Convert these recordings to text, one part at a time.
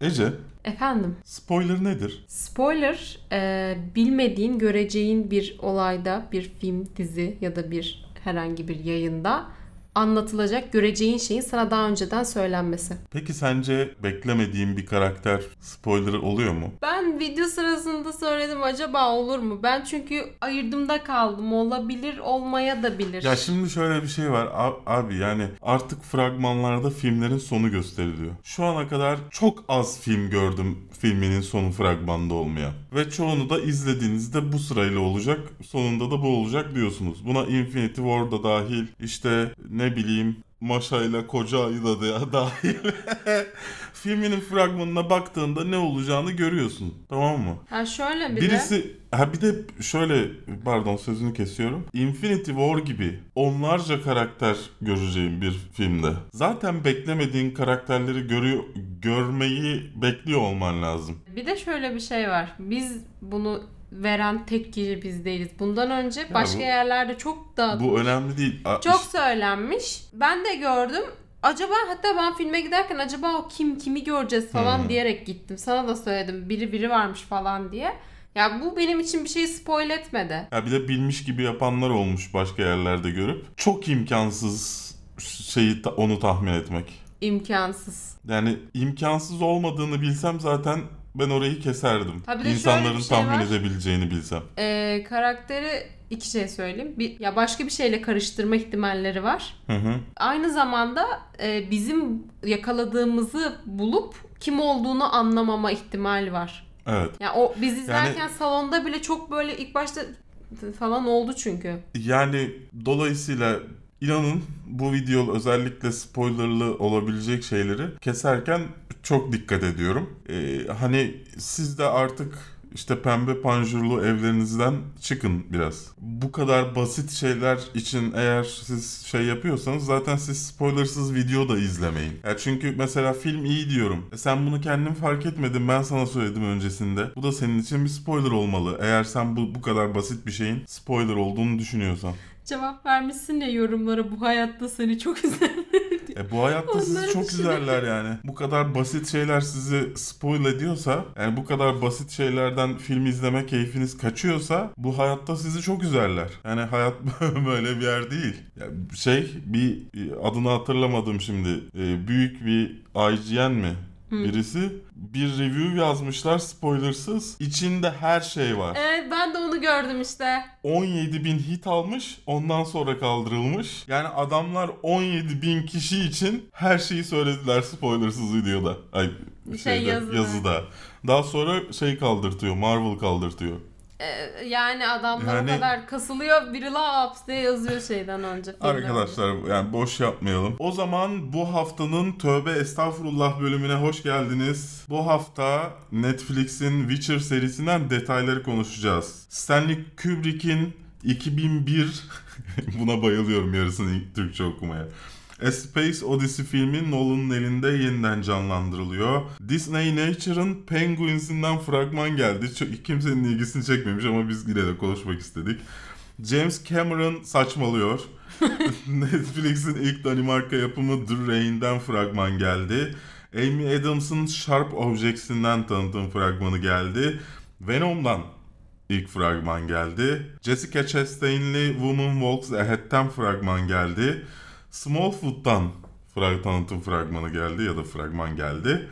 Ece, Efendim, spoiler nedir? spoiler e, bilmediğin, göreceğin bir olayda, bir film, dizi ya da bir herhangi bir yayında anlatılacak, göreceğin şeyin sana daha önceden söylenmesi. Peki sence beklemediğin bir karakter spoiler oluyor mu? Ben video sırasında söyledim acaba olur mu? Ben çünkü ayırdımda kaldım. Olabilir, olmaya da bilir. Ya şimdi şöyle bir şey var abi yani artık fragmanlarda filmlerin sonu gösteriliyor. Şu ana kadar çok az film gördüm filminin sonu fragmanda olmayan. Ve çoğunu da izlediğinizde bu sırayla olacak. Sonunda da bu olacak diyorsunuz. Buna Infinity War da dahil işte ne bileyim Maşa ile Koca Ayı da da- dahil. Filminin fragmanına baktığında ne olacağını görüyorsun. Tamam mı? Ha şöyle bir de Birisi ha bir de şöyle pardon sözünü kesiyorum. Infinity War gibi onlarca karakter göreceğim bir filmde. Zaten beklemediğin karakterleri görüyor görmeyi bekliyor olman lazım. bir de şöyle bir şey var. Biz bunu veren tek kişi biz değiliz. Bundan önce başka bu- yerlerde çok da Bu önemli değil. A- çok iş- söylenmiş. Ben de gördüm. Acaba hatta ben filme giderken acaba o kim kimi göreceğiz falan Hmm. diyerek gittim. Sana da söyledim. Biri biri varmış falan diye. Ya bu benim için bir şey spoil etmedi. Ya bir de bilmiş gibi yapanlar olmuş başka yerlerde görüp. Çok imkansız şeyi onu tahmin etmek. İmkansız. Yani imkansız olmadığını bilsem zaten ben orayı keserdim. Ha bir de şöyle İnsanların bir şey tahmin var. edebileceğini bilsem. Ee, karakteri iki şey söyleyeyim. Bir, ya başka bir şeyle karıştırma ihtimalleri var. Hı hı. Aynı zamanda e, bizim yakaladığımızı bulup kim olduğunu anlamama ihtimali var. Evet. Yani o biz izlerken salonda bile çok böyle ilk başta falan oldu çünkü. Yani dolayısıyla inanın bu video özellikle spoilerlı olabilecek şeyleri keserken çok dikkat ediyorum. Ee, hani siz de artık işte pembe panjurlu evlerinizden çıkın biraz. Bu kadar basit şeyler için eğer siz şey yapıyorsanız zaten siz spoilersız video da izlemeyin. Ya çünkü mesela film iyi diyorum. E sen bunu kendin fark etmedin ben sana söyledim öncesinde. Bu da senin için bir spoiler olmalı. Eğer sen bu, bu kadar basit bir şeyin spoiler olduğunu düşünüyorsan. Cevap vermişsin ya yorumlara bu hayatta seni çok üzerler diye. E bu hayatta sizi çok düşünüyorum. üzerler yani. Bu kadar basit şeyler sizi spoil ediyorsa, yani bu kadar basit şeylerden film izleme keyfiniz kaçıyorsa bu hayatta sizi çok üzerler. Yani hayat böyle bir yer değil. Ya şey bir adını hatırlamadım şimdi. E, büyük bir IGN mi? Birisi bir review yazmışlar spoilersız. İçinde her şey var. Evet ben de onu gördüm işte. 17 bin hit almış ondan sonra kaldırılmış. Yani adamlar 17 bin kişi için her şeyi söylediler spoilersız videoda. Ay Şey, şeyde, yazıda. yazıda. Daha sonra şey kaldırtıyor Marvel kaldırtıyor. Ee, yani adamlar Yani- o kadar kasılıyor biri laps diye yazıyor şeyden önce. filmden önce. Arkadaşlar yani boş yapmayalım. O zaman bu haftanın Tövbe Estağfurullah bölümüne hoş geldiniz. Bu hafta Netflix'in Witcher serisinden detayları konuşacağız. Stanley Kubrick'in 2001 buna bayılıyorum yarısını Türkçe okumaya. A Space Odyssey filmi Nolan'ın elinde yeniden canlandırılıyor. Disney Nature'ın Penguins'inden fragman geldi. Çok, kimsenin ilgisini çekmemiş ama biz yine de konuşmak istedik. James Cameron saçmalıyor. Netflix'in ilk Danimarka yapımı The Rain'den fragman geldi. Amy Adams'ın Sharp Objects'inden tanıtım fragmanı geldi. Venom'dan ilk fragman geldi. Jessica Chastain'li Woman Walks Ahead'ten fragman geldi. Smallfoot'tan frag tanıtım fragmanı geldi ya da fragman geldi.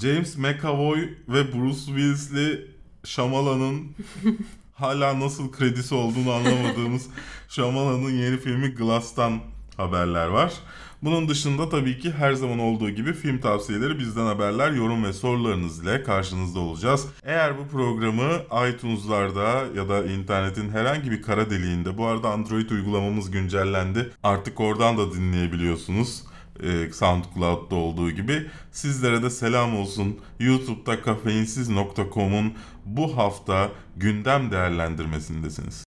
James McAvoy ve Bruce Willis'li Shyamalan'ın hala nasıl kredisi olduğunu anlamadığımız Shyamalan'ın yeni filmi Glass'tan haberler var. Bunun dışında tabii ki her zaman olduğu gibi film tavsiyeleri bizden haberler, yorum ve sorularınız ile karşınızda olacağız. Eğer bu programı iTunes'larda ya da internetin herhangi bir kara deliğinde, bu arada Android uygulamamız güncellendi. Artık oradan da dinleyebiliyorsunuz e, SoundCloud'da olduğu gibi. Sizlere de selam olsun. YouTube'da kafeinsiz.com'un bu hafta gündem değerlendirmesindesiniz.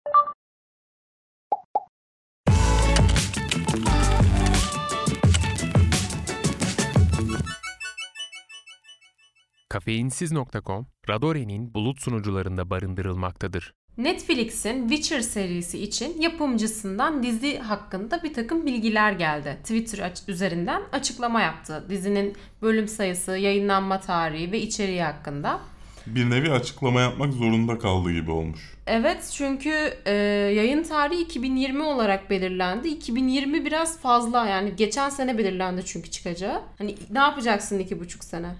Kafeinsiz.com, Radore'nin bulut sunucularında barındırılmaktadır. Netflix'in Witcher serisi için yapımcısından dizi hakkında bir takım bilgiler geldi. Twitter üzerinden açıklama yaptı. Dizinin bölüm sayısı, yayınlanma tarihi ve içeriği hakkında. Bir nevi açıklama yapmak zorunda kaldığı gibi olmuş. Evet çünkü e, yayın tarihi 2020 olarak belirlendi. 2020 biraz fazla yani geçen sene belirlendi çünkü çıkacağı. Hani ne yapacaksın iki buçuk sene?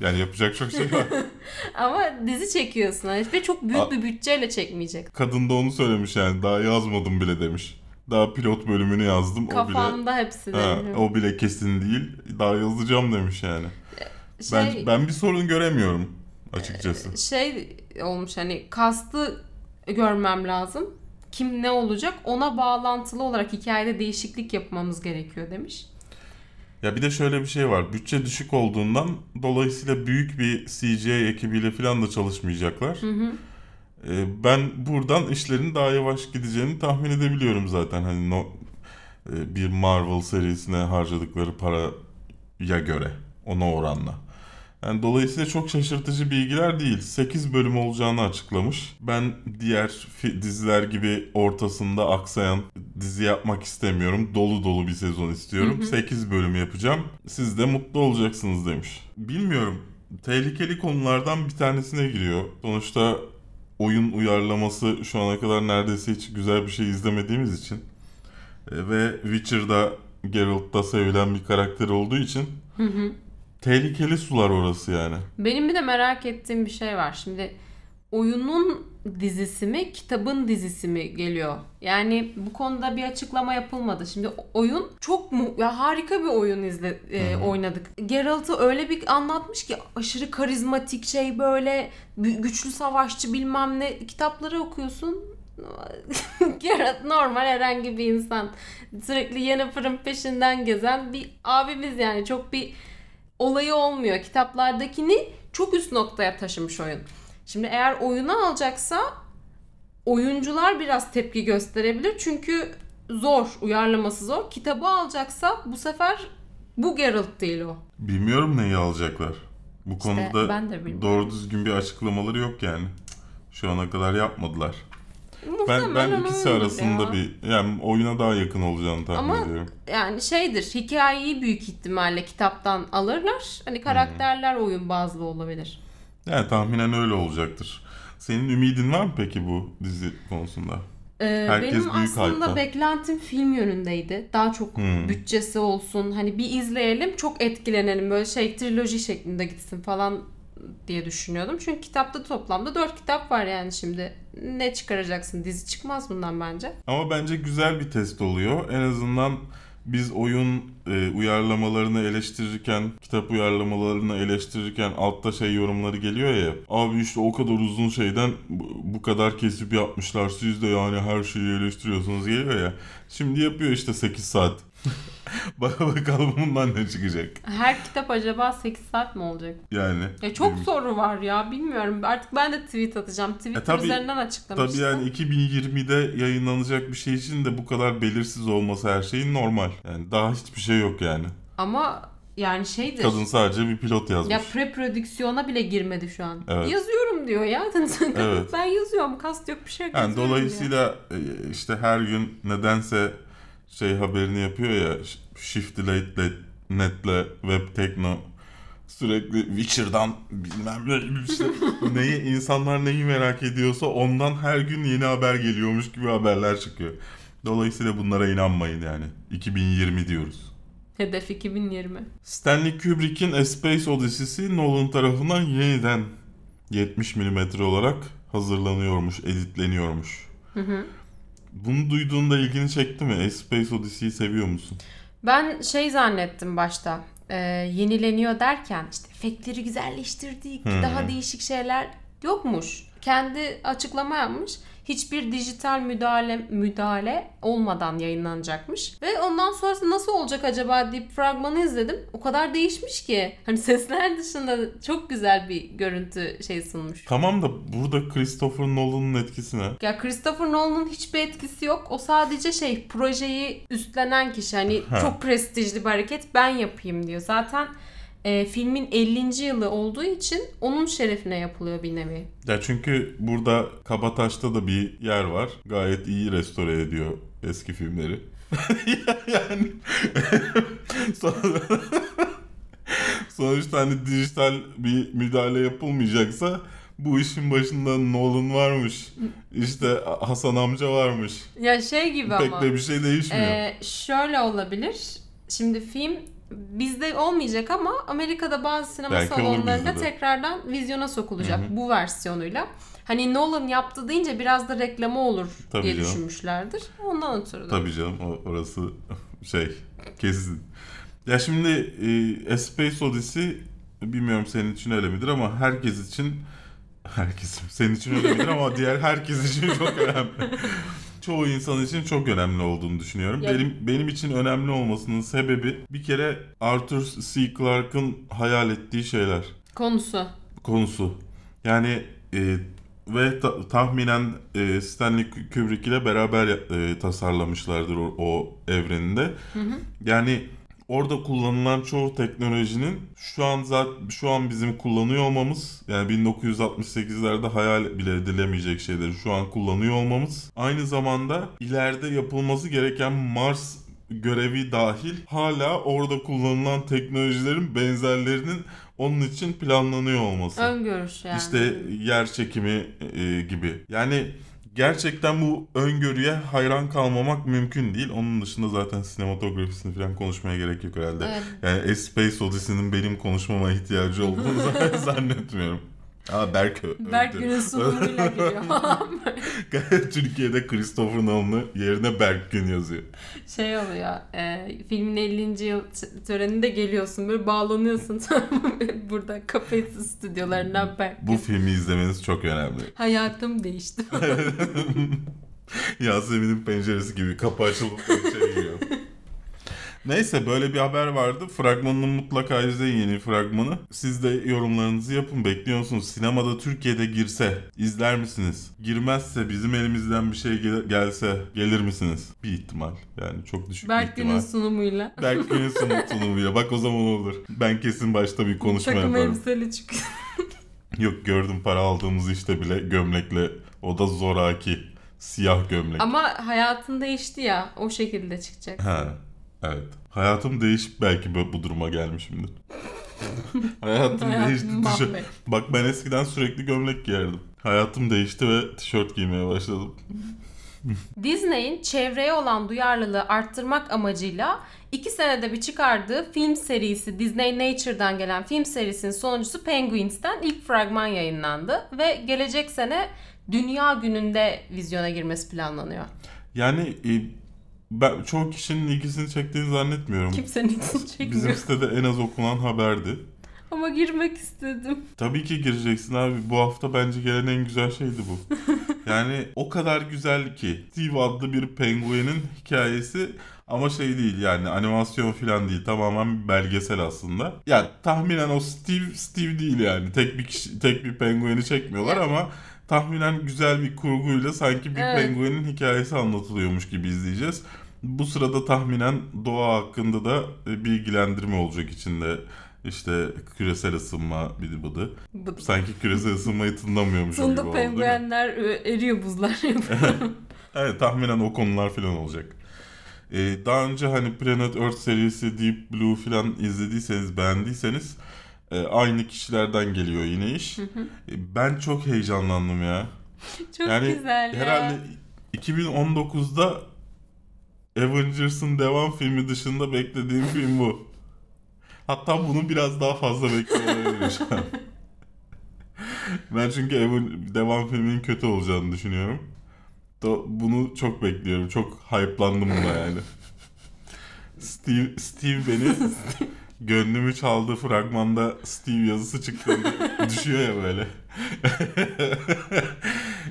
Yani yapacak çok şey var. Ama dizi çekiyorsun hani ve çok büyük A- bir bütçeyle çekmeyecek. Kadın da onu söylemiş yani. Daha yazmadım bile demiş. Daha pilot bölümünü yazdım. O bile, Kafamda hepsi ha, o bile kesin değil. Daha yazacağım demiş yani. Ben, şey, ben bir sorun göremiyorum açıkçası. şey olmuş hani kastı görmem lazım. Kim ne olacak ona bağlantılı olarak hikayede değişiklik yapmamız gerekiyor demiş. Ya bir de şöyle bir şey var. Bütçe düşük olduğundan dolayısıyla büyük bir CGI ekibiyle falan da çalışmayacaklar. Ee, ben buradan işlerin daha yavaş gideceğini tahmin edebiliyorum zaten. Hani no, e, bir Marvel serisine harcadıkları paraya göre ona oranla. Yani dolayısıyla çok şaşırtıcı bilgiler değil. 8 bölüm olacağını açıklamış. Ben diğer diziler gibi ortasında aksayan dizi yapmak istemiyorum. Dolu dolu bir sezon istiyorum. 8 bölüm yapacağım. Siz de mutlu olacaksınız demiş. Bilmiyorum. Tehlikeli konulardan bir tanesine giriyor. Sonuçta oyun uyarlaması şu ana kadar neredeyse hiç güzel bir şey izlemediğimiz için e, ve Witcher'da Geralt'ta sevilen bir karakter olduğu için tehlikeli sular orası yani. Benim bir de merak ettiğim bir şey var. Şimdi oyunun dizisi mi, kitabın dizisi mi geliyor? Yani bu konuda bir açıklama yapılmadı. Şimdi oyun çok mu ya harika bir oyun izle e, oynadık. Geralt'ı öyle bir anlatmış ki aşırı karizmatik şey böyle gü- güçlü savaşçı bilmem ne kitapları okuyorsun. Geralt normal herhangi bir insan. Sürekli Yennefer'ın peşinden gezen bir abimiz yani çok bir olayı olmuyor. Kitaplardakini çok üst noktaya taşımış oyun. Şimdi eğer oyunu alacaksa oyuncular biraz tepki gösterebilir. Çünkü zor, uyarlaması zor. Kitabı alacaksa bu sefer bu Geralt değil o. Bilmiyorum neyi alacaklar. Bu konuda ben de bilmiyorum. doğru düzgün bir açıklamaları yok yani. Şu ana kadar yapmadılar. Ben ben Muhtemelen ikisi arasında ya. bir yani oyuna daha yakın olacağını tahmin Ama- ediyorum. Yani şeydir, hikayeyi büyük ihtimalle kitaptan alırlar. Hani karakterler oyun bazlı olabilir. Yani tahminen öyle olacaktır. Senin ümidin var mı peki bu dizi konusunda? Ee, Herkes benim büyük aslında hype'ta. beklentim film yönündeydi. Daha çok Hmm. bütçesi olsun. Hani bir izleyelim, çok etkilenelim. Böyle şey triloji şeklinde gitsin falan diye düşünüyordum. Çünkü kitapta toplamda 4 kitap var yani şimdi. Ne çıkaracaksın? Dizi çıkmaz bundan bence. Ama bence güzel bir test oluyor. En azından biz oyun e, uyarlamalarını eleştirirken, kitap uyarlamalarını eleştirirken altta şey yorumları geliyor ya. Abi işte o kadar uzun şeyden bu, kadar kesip yapmışlar. Siz de yani her şeyi eleştiriyorsunuz geliyor ya. Şimdi yapıyor işte 8 saat. Bak bakalım bundan ne çıkacak. Her kitap acaba 8 saat mi olacak? Yani. Ya çok benim- soru var ya bilmiyorum. Artık ben de tweet atacağım. Twitter E tabii- üzerinden açıklamıştım. Tabii yani 2020'de yayınlanacak bir şey için de bu kadar belirsiz olması her şeyin normal. Yani daha hiçbir şey yok yani. Ama yani şeydir. Kadın sadece bir pilot yazmış. Ya pre-prodüksiyona bile girmedi şu an. Evet. Yazıyorum diyor ya. Evet. ben yazıyorum. Kast yok bir şey yok. Yani yazıyorum diyor. dolayısıyla e, işte her gün nedense şey haberini yapıyor ya Shift Late Net'le Web Tekno sürekli Witcher'dan bilmem ne işte neyi insanlar neyi merak ediyorsa ondan her gün yeni haber geliyormuş gibi haberler çıkıyor. Dolayısıyla bunlara inanmayın yani. 2020 diyoruz. Hedef 2020. Stanley Kubrick'in A Space Odyssey'si Nolan tarafından yeniden 70 mm olarak hazırlanıyormuş, editleniyormuş. Hı hı. Bunu duyduğunda ilgini çekti mi? A Space Odyssey'yi seviyor musun? Ben şey zannettim başta. e, yenileniyor derken işte efektleri güzelleştirdik. Hmm. Daha değişik şeyler yokmuş. Kendi açıklama yapmış. Hiçbir dijital müdahale müdahale olmadan yayınlanacakmış. Ve ondan sonrası nasıl olacak acaba deyip fragmanı izledim. O kadar değişmiş ki. Hani sesler dışında çok güzel bir görüntü şey sunmuş. Tamam da burada Christopher Nolan'ın etkisi ne? Ya Christopher Nolan'ın hiçbir etkisi yok. O sadece şey projeyi üstlenen kişi. Hani Ha. çok prestijli bir hareket ben yapayım diyor. Zaten e, filmin 50. yılı olduğu için onun şerefine yapılıyor bir nevi. Ya çünkü burada Kabataş'ta da bir yer var. Gayet iyi restore ediyor eski filmleri. yani Son- sonuçta hani dijital bir müdahale yapılmayacaksa bu işin başında Nolan varmış. İşte Hasan amca varmış. Ya şey gibi Pek ama. de bir şey değişmiyor. e, şöyle olabilir. Şimdi film bizde olmayacak ama Amerika'da bazı sinema Belki salonlarında tekrardan vizyona sokulacak Hı hı. bu versiyonuyla. Hani Nolan yaptı deyince biraz da reklamı olur Tabii diye canım. düşünmüşlerdir. Ondan ötürü. Tabii canım o- orası şey kesin. Ya şimdi e, A Space Odyssey bilmiyorum senin için öyle midir ama herkes için herkes senin için öyle midir ama diğer herkes için çok önemli. Çoğu insan için çok önemli olduğunu düşünüyorum. Ya- Benim benim için önemli olmasının sebebi bir kere Arthur C. Clarke'ın hayal ettiği şeyler Konusu. konusu. Yani e, ve ta- tahminen e, Stanley Kubrick ile beraber e, tasarlamışlardır o, o evreninde. Hı hı. Yani orada kullanılan çoğu teknolojinin şu an zaten şu an bizim kullanıyor olmamız yani 1968'lerde hayal bile edilemeyecek şeyleri şu an kullanıyor olmamız aynı zamanda ileride yapılması gereken Mars görevi dahil hala orada kullanılan teknolojilerin benzerlerinin onun için planlanıyor olması. Öngörüş yani. İşte yer çekimi e, gibi. Yani gerçekten bu öngörüye hayran kalmamak mümkün değil. Onun dışında zaten sinematografisini falan konuşmaya gerek yok herhalde. Evet. Yani A Space Odyssey'nin benim konuşmama ihtiyacı olduğunu zannetmiyorum. Aa Berk ö- Berk sunumuyla geliyor. Türkiye'de Christopher Nolan'ı yerine Berk Gün yazıyor. şey oluyor. E, filmin 50. yıl töreninde geliyorsun. Böyle bağlanıyorsun. Burada kafes stüdyolarından Berk. Bu filmi izlemeniz çok önemli. Hayatım değişti. Yasemin'in penceresi gibi kapı açılıp içeri giriyor. Neyse böyle bir haber vardı. Fragmanını mutlaka izleyin yeni fragmanı. Siz de yorumlarınızı yapın. Bekliyorsunuz. Sinemada Türkiye'de girse izler misiniz? Girmezse bizim elimizden bir şey gel- gelse gelir misiniz? Bir ihtimal. Yani çok düşük bir Berk günün ihtimal. sunumuyla. Berk günün sunum sunumuyla. Bak o zaman olur. Ben kesin başta bir konuşma Takım yaparım. elbiseli çıkıyor. Yok gördüm para aldığımız işte bile gömlekle. O da zoraki. Siyah gömlek. Ama hayatın değişti ya. O şekilde çıkacak. Ha, evet. Hayatım değişip belki bu, bu duruma gelmişimdir. Hayatım değişti. Tişört-. Bak ben eskiden sürekli gömlek giyerdim. Hayatım değişti ve tişört giymeye başladım. Disney'in çevreye olan duyarlılığı arttırmak amacıyla iki senede bir çıkardığı film serisi Disney Nature'dan gelen film serisinin sonuncusu Penguins'ten ilk fragman yayınlandı ve gelecek sene Dünya Günü'nde vizyona girmesi planlanıyor. Yani e, ben çoğu kişinin ilgisini çektiğini zannetmiyorum. Kimsenin için çekmiyor. Bizim sitede en az okunan haberdi. Ama girmek istedim. Tabii ki gireceksin abi. Bu hafta bence gelen en güzel şeydi bu. Yani o kadar güzel ki. Steve adlı bir penguenin hikayesi ama şey değil yani animasyon falan değil. Tamamen bir belgesel aslında. Ya tahminen o Steve Steve değil yani. Tek bir kişi, tek bir pengueni çekmiyorlar ama tahminen güzel bir kurguyla sanki bir Evet. penguenin hikayesi anlatılıyormuş gibi izleyeceğiz. Bu sırada tahminen doğa hakkında da e, bilgilendirme olacak içinde. İşte küresel ısınma bidi bıdı. Bu Sanki küresel ısınmayı tınlamıyormuş gibi oldu penguenler e, eriyor buzlar. Evet tahminen o konular falan olacak. Ee, daha önce hani Planet Earth serisi Deep Blue falan izlediyseniz beğendiyseniz e, aynı kişilerden geliyor yine iş. E, ben çok heyecanlandım ya. Çok yani güzel ya. herhalde 2019'da Avengers'ın devam filmi dışında beklediğim film bu. Hatta bunu biraz daha fazla bekliyorum şu an. Ben çünkü Aven- devam filminin kötü olacağını düşünüyorum. Da bunu çok bekliyorum. Çok hype'landım buna yani. Steve, Steve beni gönlümü çaldığı fragmanda Steve yazısı çıktığında düşüyor ya böyle.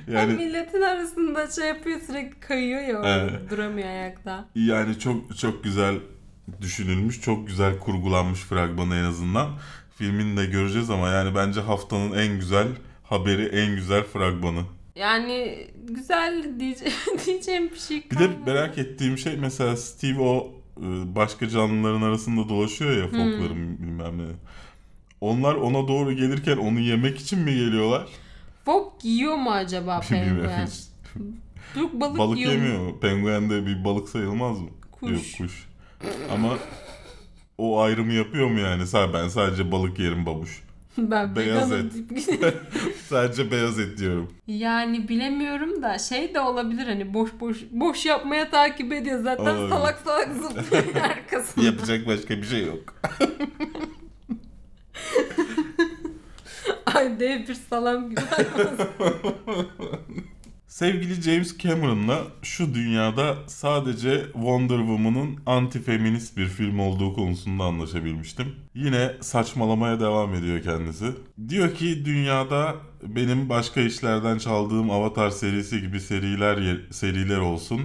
Yani, yani milletin arasında şey yapıyor sürekli kayıyor ya Evet. duramıyor ayakta. Yani çok çok güzel düşünülmüş, çok güzel kurgulanmış fragmanı en azından. Filmini de göreceğiz ama yani bence haftanın en güzel haberi, en güzel fragmanı. Yani güzel diyece- diyeceğim bir şey Bir de merak ettiğim şey mesela Steve o başka canlıların arasında dolaşıyor ya folkların bilmem ne. onlar ona doğru gelirken onu yemek için mi geliyorlar? Fok yiyor mu acaba penguen? Dur balık, balık yiyor yemiyor mu? Penguen de bir balık sayılmaz mı? Kuş. Yok kuş. Ama o ayrımı yapıyor mu yani? Ben sadece balık yerim babuş. Ben Beyaz et. Sadece beyaz et diyorum. yani bilemiyorum da şey de olabilir hani boş boş boş yapmaya takip ediyor zaten Olabilir. salak salak zıplıyor arkasında. Yapacak başka bir şey yok. Ay dev bir salam gibi. Sevgili James Cameron'la şu dünyada sadece Wonder Woman'ın anti-feminist bir film olduğu konusunda anlaşabilmiştim. Yine saçmalamaya devam ediyor kendisi. Diyor ki dünyada benim başka işlerden çaldığım Avatar serisi gibi seriler seriler olsun.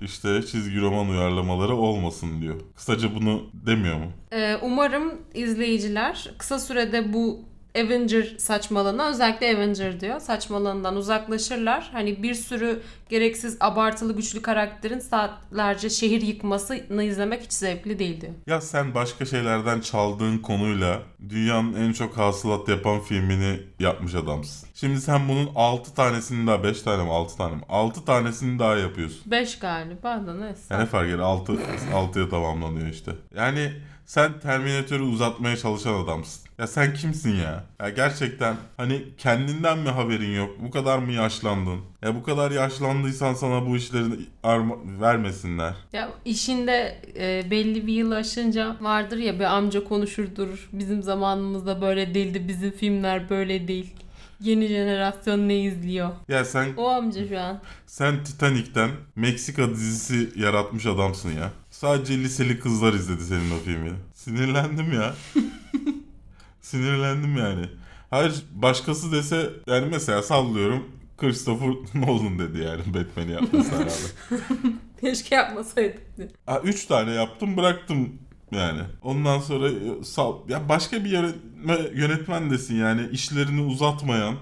İşte çizgi roman uyarlamaları olmasın diyor. Kısaca bunu demiyor mu? Ee, umarım izleyiciler kısa sürede bu Avenger saçmalığına özellikle Avenger diyor saçmalığından uzaklaşırlar. Hani bir sürü gereksiz abartılı güçlü karakterin saatlerce şehir yıkmasını izlemek hiç zevkli değil diyor. Ya sen başka şeylerden çaldığın konuyla dünyanın en çok hasılat yapan filmini yapmış adamsın. Şimdi sen bunun 6 tanesini daha 5 tane mi 6 tane mi? 6 tanesini daha yapıyorsun. 5 galiba da neyse. Ya ne fark eder 6 6'ya tamamlanıyor işte. Yani sen Terminator'ı uzatmaya çalışan adamsın. Ya sen kimsin ya? Ya gerçekten hani kendinden mi haberin yok? Bu kadar mı yaşlandın? Ya bu kadar yaşlandıysan sana bu işleri arma- vermesinler. Ya işinde e, belli bir yıl aşınca vardır ya bir amca konuşur durur. Bizim zamanımızda böyle değildi. Bizim filmler böyle değil. Yeni jenerasyon ne izliyor? Ya sen O amca şu an. Sen Titanic'ten Meksika dizisi yaratmış adamsın ya. Sadece liseli kızlar izledi senin o filmi. Sinirlendim ya. Sinirlendim yani. Hayır başkası dese yani mesela sallıyorum Christopher Nolan dedi yani Batman'i yapması herhalde. Keşke yapmasaydık. Ha, üç tane yaptım bıraktım yani. Ondan sonra e, sal ya başka bir yönetme, yönetmen desin yani işlerini uzatmayan,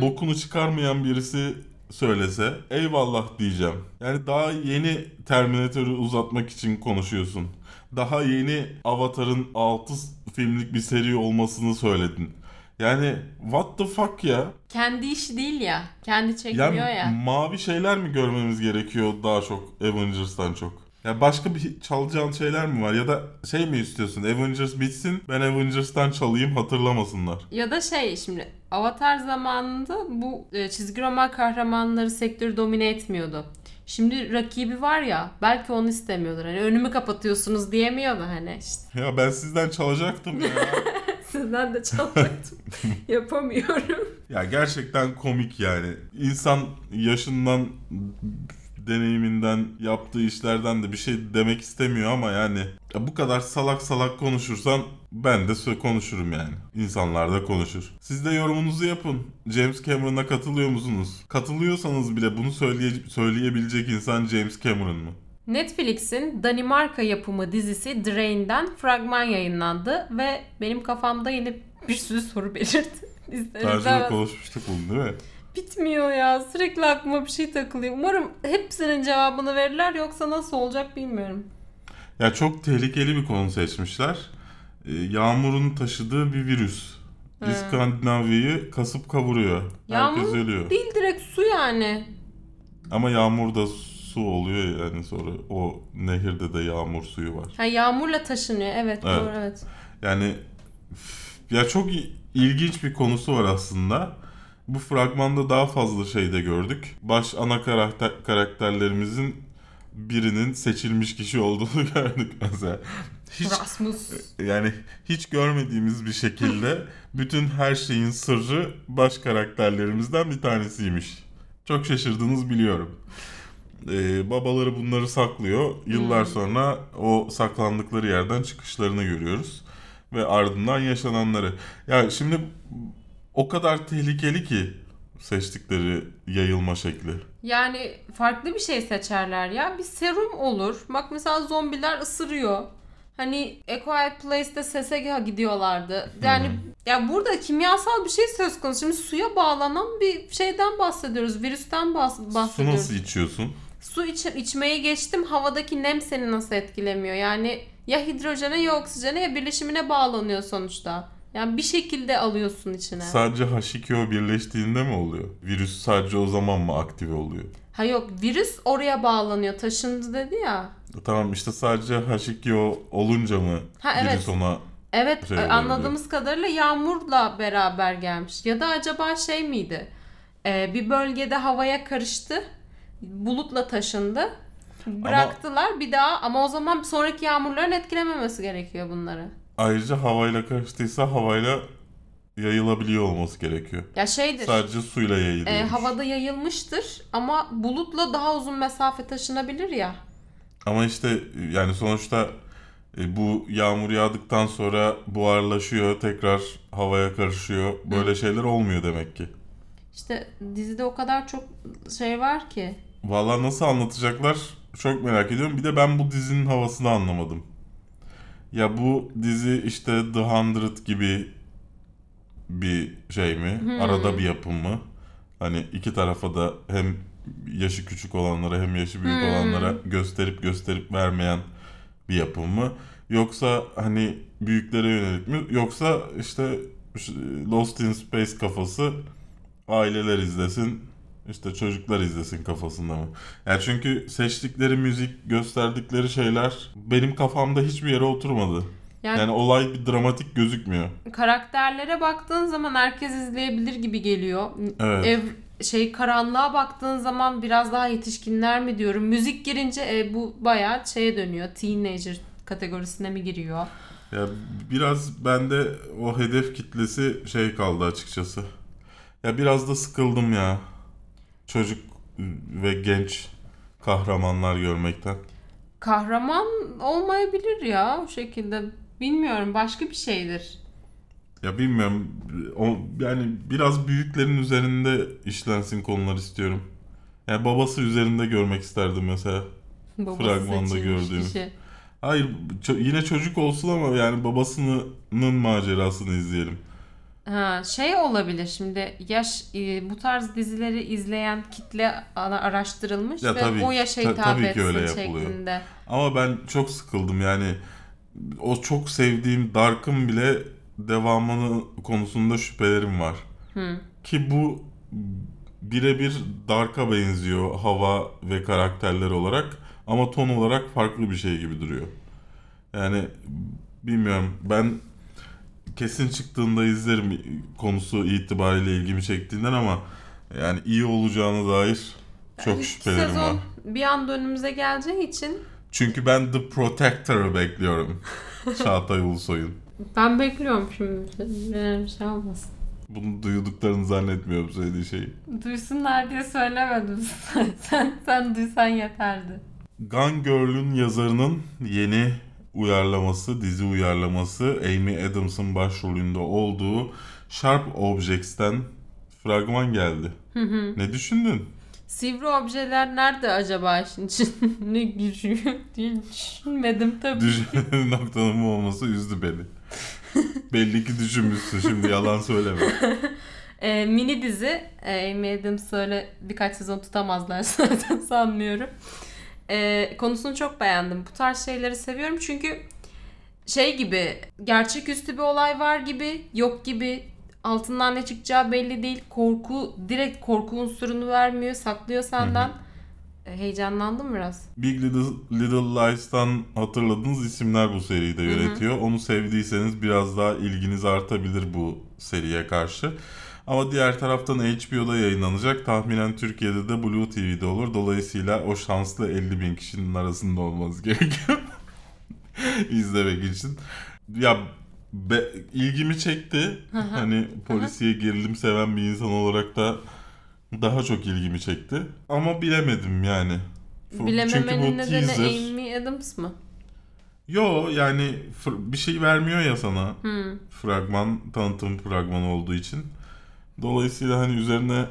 bokunu çıkarmayan birisi söylese eyvallah diyeceğim. Yani daha yeni Terminator'ı uzatmak için konuşuyorsun. Daha yeni Avatar'ın 6 filmlik bir seri olmasını söyledin. Yani what the fuck ya? Kendi işi değil ya. Kendi çekmiyor Ya, ya. mavi şeyler mi görmemiz gerekiyor daha çok Avengers'tan çok? Ya başka bir çalacağın şeyler mi var ya da şey mi istiyorsun Avengers bitsin ben Avengers'tan çalayım hatırlamasınlar. Ya da şey şimdi Avatar zamanında bu e, çizgi roman kahramanları sektörü domine etmiyordu. Şimdi rakibi var ya belki onu istemiyordur. Hani önümü kapatıyorsunuz diyemiyor da hani işte Ya ben sizden çalacaktım ya. sizden de çalacaktım. Yapamıyorum. ya gerçekten komik yani. İnsan yaşından deneyiminden yaptığı işlerden de bir şey demek istemiyor ama yani ya bu kadar salak salak konuşursan ben de konuşurum yani. İnsanlar da konuşur. Siz de yorumunuzu yapın. James Cameron'a katılıyor musunuz? Katılıyorsanız bile bunu söyleye- söyleyebilecek insan James Cameron mı? Netflix'in Danimarka yapımı dizisi Drain'den fragman yayınlandı ve benim kafamda yine bir sürü soru belirtti. İstemez. konuşmuştuk bunu değil mi? Bitmiyor ya. Sürekli aklıma bir şey takılıyor. Umarım hepsinin cevabını verirler yoksa nasıl olacak bilmiyorum. Ya çok tehlikeli bir konu seçmişler. Ee, Yağmurun taşıdığı bir virüs. He. İskandinavya'yı kasıp kavuruyor. Herkes Yağmur ölüyor. Değil direkt su yani. Ama yağmur da su oluyor yani sonra o nehirde de yağmur suyu var. Ha, yağmurla taşınıyor. Evet, Evet. doğru evet. Yani ya çok ilginç bir konusu var aslında. Bu fragmanda daha fazla şey de gördük. Baş ana karakter, karakterlerimizin birinin seçilmiş kişi olduğunu gördük mesela. Hiç Rasmus. yani hiç görmediğimiz bir şekilde bütün her şeyin sırrı baş karakterlerimizden bir tanesiymiş. Çok şaşırdınız biliyorum. Ee, babaları bunları saklıyor. Yıllar Hmm. sonra o saklandıkları yerden çıkışlarını görüyoruz. Ve ardından yaşananları. Ya şimdi o kadar tehlikeli ki seçtikleri yayılma şekli. Yani farklı bir şey seçerler ya. Bir serum olur. Bak mesela zombiler ısırıyor. Hani A Quiet Place'de sese gidiyorlardı. Yani ya burada kimyasal bir şey söz konusu. Şimdi suya bağlanan bir şeyden bahsediyoruz. Virüsten bahs- Su bahsediyoruz. nasıl içiyorsun? Su iç, içmeye geçtim. Havadaki nem seni nasıl etkilemiyor? Yani ya hidrojene ya oksijene ya birleşimine bağlanıyor sonuçta. Yani bir şekilde alıyorsun içine. Sadece H2O birleştiğinde mi oluyor? Virüs sadece o zaman mı aktive oluyor? ha yok virüs oraya bağlanıyor. Taşındı dedi ya. Tamam işte sadece H2O olunca mı Ha, evet. virüs ona Evet Şey e, olabilir. anladığımız kadarıyla yağmurla beraber gelmiş. Ya da acaba şey miydi? Ee, bir bölgede havaya karıştı. Bulutla taşındı. Bıraktılar bir daha ama o zaman sonraki yağmurların etkilememesi gerekiyor bunları. Ayrıca havayla karıştıysa havayla yayılabiliyor olması gerekiyor. Ya şeydir. Sadece suyla yayılıyor. e, havada yayılmıştır ama bulutla daha uzun mesafe taşınabilir ya. Ama işte yani sonuçta e, bu yağmur yağdıktan sonra buharlaşıyor, tekrar havaya karışıyor. Böyle şeyler olmuyor demek ki. İşte dizide o kadar çok şey var ki. Vallahi nasıl anlatacaklar çok merak ediyorum. Bir de ben bu dizinin havasını anlamadım. Ya bu dizi işte The Hundred gibi bir şey mi? Arada bir yapım mı? Hani iki tarafa da hem yaşı küçük olanlara hem yaşı büyük olanlara gösterip gösterip vermeyen bir yapım mı? Yoksa hani büyüklere yönelik mi? Yoksa işte Lost in Space kafası aileler izlesin, işte çocuklar izlesin kafasında mı? Yani çünkü seçtikleri müzik, gösterdikleri şeyler benim kafamda hiçbir yere oturmadı. Yani, Yani olay bir dramatik gözükmüyor. karakterlere baktığın zaman herkes izleyebilir gibi geliyor. Evet. Ev şey karanlığa baktığın zaman biraz daha yetişkinler mi diyorum. Müzik girince e, bu bayağı şeye dönüyor. Teenager kategorisine mi giriyor? Ya biraz bende o hedef kitlesi şey kaldı açıkçası. Ya biraz da sıkıldım ya. Çocuk ve genç kahramanlar görmekten. Kahraman olmayabilir ya o şekilde. Bilmiyorum başka bir şeydir. Ya bilmiyorum. O, yani biraz büyüklerin üzerinde işlensin konular istiyorum. Yani babası üzerinde görmek isterdim mesela. Babası Fragmanda gördüğüm. kişi. Hayır ço- yine çocuk olsun ama yani babasının macerasını izleyelim. Ha, şey olabilir şimdi yaş e, bu tarz dizileri izleyen kitle araştırılmış Ya ve tabii o ki, yaşa ta- hitap tabii ki etsin öyle yapılıyor. şeklinde. Ama ben çok sıkıldım yani. O çok sevdiğim Dark'ın bile devamını konusunda şüphelerim var. Hı. Ki bu birebir Dark'a benziyor hava ve karakterler olarak ama ton olarak farklı bir şey gibi duruyor. Yani bilmiyorum ben kesin çıktığında izlerim konusu itibariyle ilgimi çektiğinden ama yani iyi olacağına dair çok İlk şüphelerim sezon var. bir anda önümüze geleceği için Çünkü ben The Protector'ı bekliyorum. Çağatay Ulusoy'un. ben bekliyorum şimdi bir şey olmasın. Bunu duyduklarını zannetmiyorum söylediği şeyi. Duysunlar diye söylemedim. sen sen duysan yeterdi. Gone Girl'ün yazarının yeni uyarlaması, dizi uyarlaması Amy Adams'ın başrolünde olduğu Sharp Objects'ten fragman geldi. Ne düşündün? Sivri objeler nerede acaba işin için? ne gücü diye düşünmedim tabii. Düşün noktanın bu olması üzdü beni. Belli ki düşünmüşsün şimdi yalan söyleme. Ee, mini dizi. Ee, Amy Adams öyle birkaç sezon tutamazlar zaten sanmıyorum. Ee, konusunu çok beğendim. Bu tarz şeyleri seviyorum çünkü şey gibi gerçeküstü bir olay var gibi yok gibi altından ne çıkacağı belli değil. Korku direkt korku unsurunu vermiyor. Saklıyor senden. Ee, Heyecanlandım biraz. Big Little, Little Lies'tan hatırladığınız isimler bu seriyi de yönetiyor. Onu sevdiyseniz biraz daha ilginiz artabilir bu seriye karşı. Ama diğer taraftan HBO'da yayınlanacak. Tahminen Türkiye'de de Blue TV'de olur. Dolayısıyla o şanslı 50 bin kişinin arasında olmanız gerekiyor. izlemek için. Ya be, ilgimi çekti. hani polisiye gerilim seven bir insan olarak da daha çok ilgimi çekti. Ama bilemedim yani. Bilememenin nedeni Amy Adams mı? Yo yani bir şey vermiyor ya sana. Hmm. Fragman, tanıtım fragmanı olduğu için. Dolayısıyla hani üzerine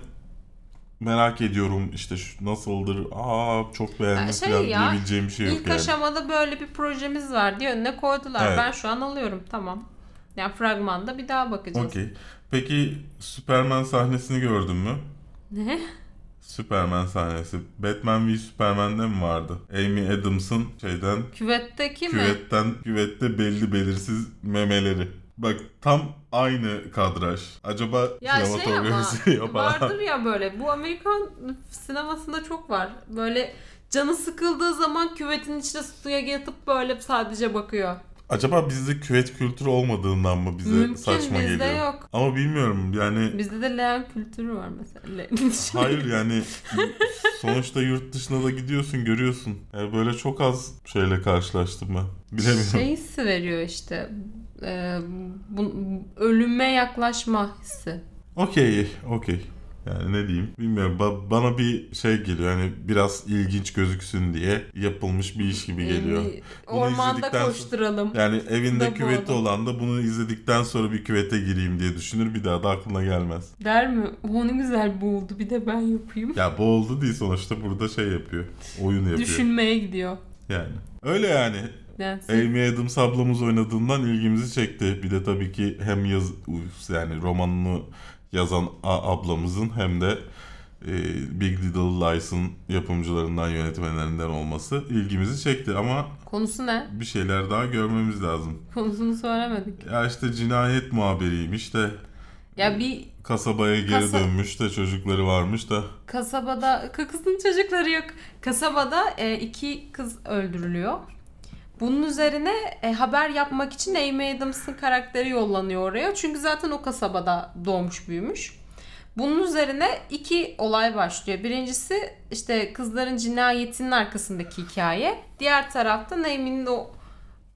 merak ediyorum işte şu nasıldır. Aa çok beğendim Ya şey falan ya, diyebileceğim bir şey yok İlk yani. aşamada böyle bir projemiz var diye önüne koydular. Evet. Ben şu an alıyorum tamam. Yani fragmanda bir daha bakacağız. Okey. Peki Superman sahnesini gördün mü? Ne? Superman sahnesi. Batman v Superman'de mi vardı? Amy Adams'ın şeyden Küvetteki mi? küvetten küvette belli belirsiz memeleri. Bak tam aynı kadraj. Acaba Ya şey ama yapar. vardır ya böyle bu Amerikan sinemasında çok var. Böyle canı sıkıldığı zaman küvetin içine suya yatıp böyle sadece bakıyor. Acaba bizde küvet kültürü olmadığından mı bize Mümkün saçma bizde geliyor? yok. Ama bilmiyorum yani Bizde de leğen kültürü var mesela. Hayır yani sonuçta yurt dışına da gidiyorsun görüyorsun. Yani böyle çok az şeyle karşılaştım ben. Bilemiyorum. Şey hissi veriyor işte. Ee, bu, ölüme yaklaşma hissi. Okey, okey. Yani ne diyeyim bilmiyorum. Ba- bana bir şey geliyor hani biraz ilginç gözüksün diye yapılmış bir iş gibi geliyor. Ee, Bunu ormanda izledikten sonra- koşturalım. Yani evinde Da küveti adam. olan da bunu izledikten sonra bir küvete gireyim diye düşünür bir daha da aklına gelmez. Der mi? O ne güzel buldu bir de ben yapayım. Ya boğuldu değil sonuçta burada şey yapıyor. Oyun yapıyor. Düşünmeye gidiyor. Yani. Öyle yani. Sen- Amy Adams ablamız oynadığından ilgimizi çekti. Bir de tabii ki hem yaz yani romanını yazan a- ablamızın hem de e, Big Little Lies'ın yapımcılarından yönetmenlerinden olması ilgimizi çekti ama Konusu ne? bir şeyler daha görmemiz lazım. Konusunu söylemedik. Ya işte cinayet muhabiriymiş de Ya bir kasabaya geri Kasa- dönmüş de çocukları varmış da kasabada kızın çocukları yok. Kasabada e, iki kız öldürülüyor. Bunun üzerine e, haber yapmak için Amy Adams'ın karakteri yollanıyor oraya. Çünkü zaten o kasabada doğmuş büyümüş. Bunun üzerine iki olay başlıyor. Birincisi işte kızların cinayetinin arkasındaki hikaye. Diğer tarafta Amy'nin o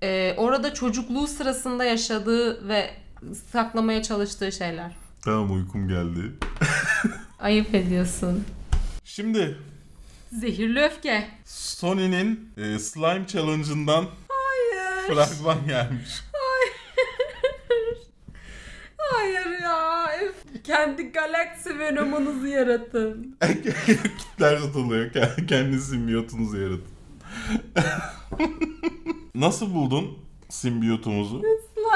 e, orada çocukluğu sırasında yaşadığı ve saklamaya çalıştığı şeyler. tamam uykum geldi. Ayıp ediyorsun. Şimdi Zehirli öfke. Sony'nin e, Slime Challenge'ından Hayır. fragman gelmiş. Hayır ya. Öf. Kendi galaksi venomunuzu yaratın. Kitler. Kendi, kendi simbiyotunuzu yaratın. Nasıl buldun simbiyotumuzu?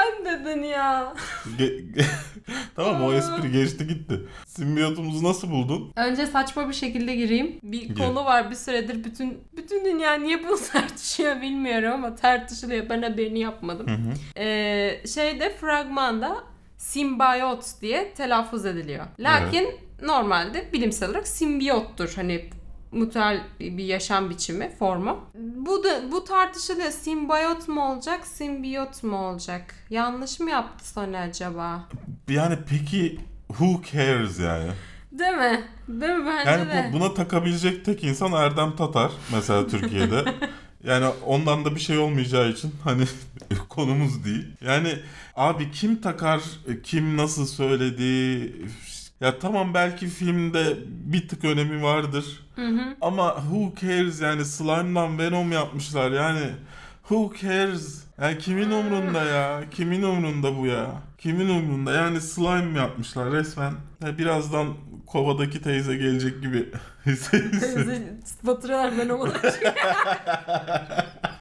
Slime dedin ya. Ge- ge- tamam o espri geçti gitti. Simbiyotumuzu nasıl buldun? Önce saçma bir şekilde gireyim. Bir Gir. konu var bir süredir bütün bütün dünya niye bunu tartışıyor bilmiyorum ama tartışılıyor. Ben haberini yapmadım. Ee, şeyde fragmanda simbiyot diye telaffuz ediliyor. Lakin normalde bilimsel olarak simbiyottur. Hani mutual bir yaşam biçimi, formu. Bu da bu tartışılıyor. Simbiyot mu olacak, simbiyot mu olacak? Yanlış mı yaptı Sony acaba? Yani peki who cares yani? Değil mi? Değil mi bence Yani de? bu, buna takabilecek tek insan Erdem Tatar mesela Türkiye'de. yani ondan da bir şey olmayacağı için hani konumuz değil. Yani abi kim takar, kim nasıl söyledi? Ya tamam belki filmde bir tık önemi vardır. Hı hı. Ama who cares yani slime'dan Venom yapmışlar yani. Who cares? Yani kimin umrunda ya? Kimin umrunda bu ya? Kimin umrunda? Yani slime yapmışlar resmen. Ya birazdan kovadaki teyze gelecek gibi hissediyorsun. Batırıyorlar ben onu.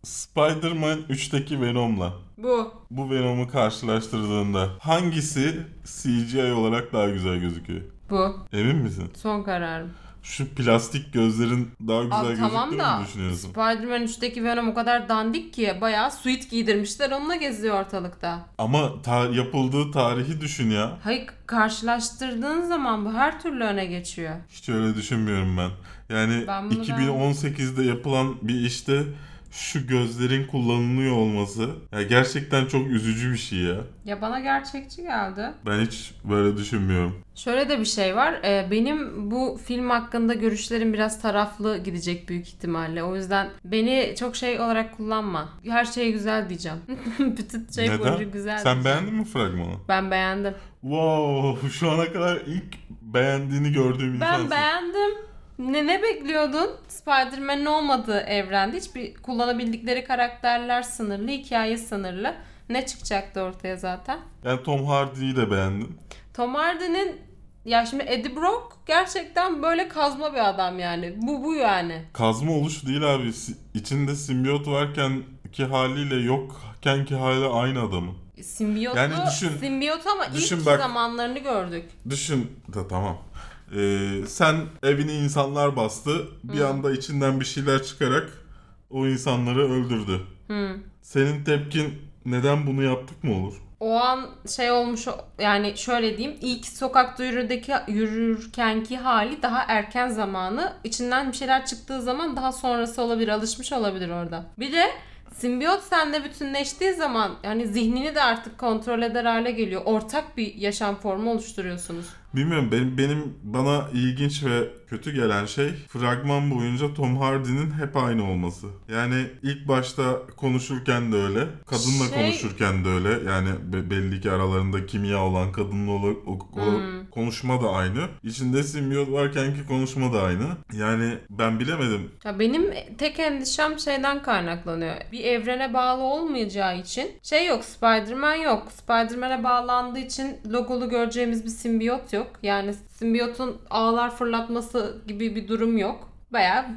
Spider-Man 3'teki Venom'la Bu. bu Venom'u karşılaştırdığında hangisi CGI olarak daha güzel gözüküyor? Bu. Emin misin? Son kararım. Şu plastik gözlerin daha güzel Abi tamam da düşünüyorsun? Spider-Man 3'teki Venom o kadar dandik ki bayağı suit giydirmişler onunla geziyor ortalıkta. Ama ta- yapıldığı tarihi düşün ya. Hayır karşılaştırdığın zaman bu her türlü öne geçiyor. Hiç öyle düşünmüyorum ben. Yani Ben bunu 2018'de yapılan bir işte şu gözlerin kullanılıyor olması ya gerçekten çok üzücü bir şey ya. Ya bana gerçekçi geldi. Ben hiç böyle düşünmüyorum. Şöyle de bir şey var. Ee, benim bu film hakkında görüşlerim biraz taraflı gidecek büyük ihtimalle. O yüzden beni çok şey olarak kullanma. Her şey güzel diyeceğim. Bütün şey boyunca Neden? güzel Sen diyeceğim. beğendin mi fragmanı? Ben beğendim. Wow, şu ana kadar ilk beğendiğini gördüğüm Ben insansın. beğendim. Ne ne bekliyordun? Spider-Man'in olmadığı evrende hiçbir kullanabildikleri karakterler sınırlı, hikaye sınırlı. Ne çıkacaktı ortaya zaten? Yani Tom Hardy'yi de beğendim. Tom Hardy'nin ya şimdi Eddie Brock gerçekten böyle kazma bir adam yani. Bu bu yani. Kazma oluşu değil abi. İçinde simbiyot varken ki haliyle yokken ki hali aynı adamın. Simbiyotlu, Yani düşün- simbiyot ama düşün ilk bak. zamanlarını gördük. Düşün da tamam. Ee, sen evini insanlar bastı. Bir anda içinden bir şeyler çıkarak o insanları öldürdü. Hı. Senin tepkin neden bunu yaptık mı olur? o an şey olmuş yani şöyle diyeyim ilk sokakta yürüdeki yürürkenki hali daha erken zamanı içinden bir şeyler çıktığı zaman daha sonrası olabilir alışmış olabilir orada. Bir de Simbiyot sende bütünleştiği zaman yani zihnini de artık kontrol eder hale geliyor. Ortak bir yaşam formu oluşturuyorsunuz. Bilmiyorum benim benim bana ilginç ve kötü gelen şey fragman boyunca Tom Hardy'nin hep aynı olması. Yani ilk başta konuşurken de öyle, kadınla Şey- konuşurken de öyle. Yani be- belli ki aralarında kimya olan kadınla ola- o, o Hmm. konuşma da aynı. İçinde simbiyot varkenki konuşma da aynı. Yani ben bilemedim. Ya benim tek endişem şeyden kaynaklanıyor. Bir evrene bağlı olmayacağı için şey yok Spider-Man yok. Spider-Man'e bağlandığı için logolu göreceğimiz bir simbiyot yok. Yani simbiyotun ağlar fırlatması gibi bir durum yok. Baya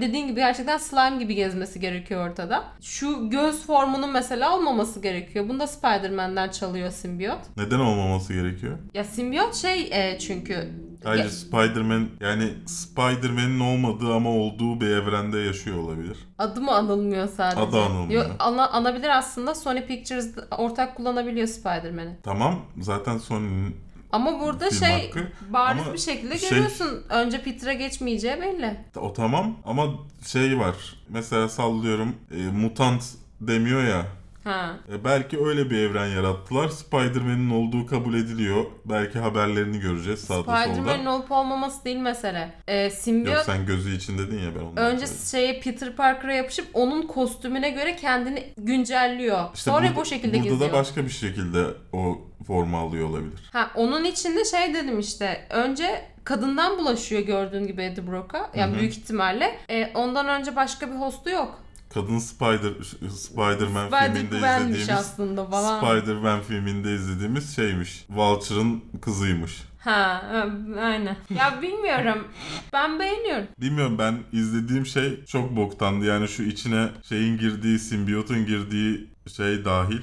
dediğin gibi gerçekten slime gibi gezmesi gerekiyor ortada. Şu göz formunun mesela olmaması gerekiyor. Bunda Spider-Man'den çalıyor simbiyot. Neden olmaması gerekiyor? Ya simbiyot şey e, çünkü Ayrıca Ya- Spider-Man yani Spider-Man'in olmadığı ama olduğu bir evrende yaşıyor olabilir. Adı mı anılmıyor sadece? Adı anılmıyor. Yok, ana, anabilir aslında. Sony Pictures ortak kullanabiliyor Spider-Man'i. Tamam zaten Sony'nin Ama burada Film şey hakkı. bariz Ama bir şekilde şey- görüyorsun. Önce Peter'a geçmeyeceği belli. O tamam ama şey var. Mesela sallıyorum e, mutant demiyor ya. Ha. E, belki öyle bir evren yarattılar. Spider-Man'in olduğu kabul ediliyor. Belki haberlerini göreceğiz sağda Spider-Man'in solda. olup olmaması değil mesele. Yok simbiyot sen gözü için dedin ya ben onu. önce şeye Peter Parker'a yapışıp onun kostümüne göre kendini güncelliyor. Sonra burada, bu şekilde Burada geziyor. da başka bir şekilde o formu alıyor olabilir. Ha onun içinde şey dedim işte. Önce kadından bulaşıyor gördüğün gibi Eddie Brock'a. Yani Hı hı. büyük ihtimalle. E, ondan önce başka bir hostu yok. Kadın Spider Spider-Man filminde Spider-Gwen'miş izlediğimiz aslında falan. Spider-Man filminde izlediğimiz şeymiş. Vulture'ın kızıymış. Ha, ha, aynen. Ya bilmiyorum. Ben beğeniyorum. Bilmiyorum ben izlediğim şey çok boktandı. Yani şu içine şeyin girdiği, simbiyotun girdiği şey dahil.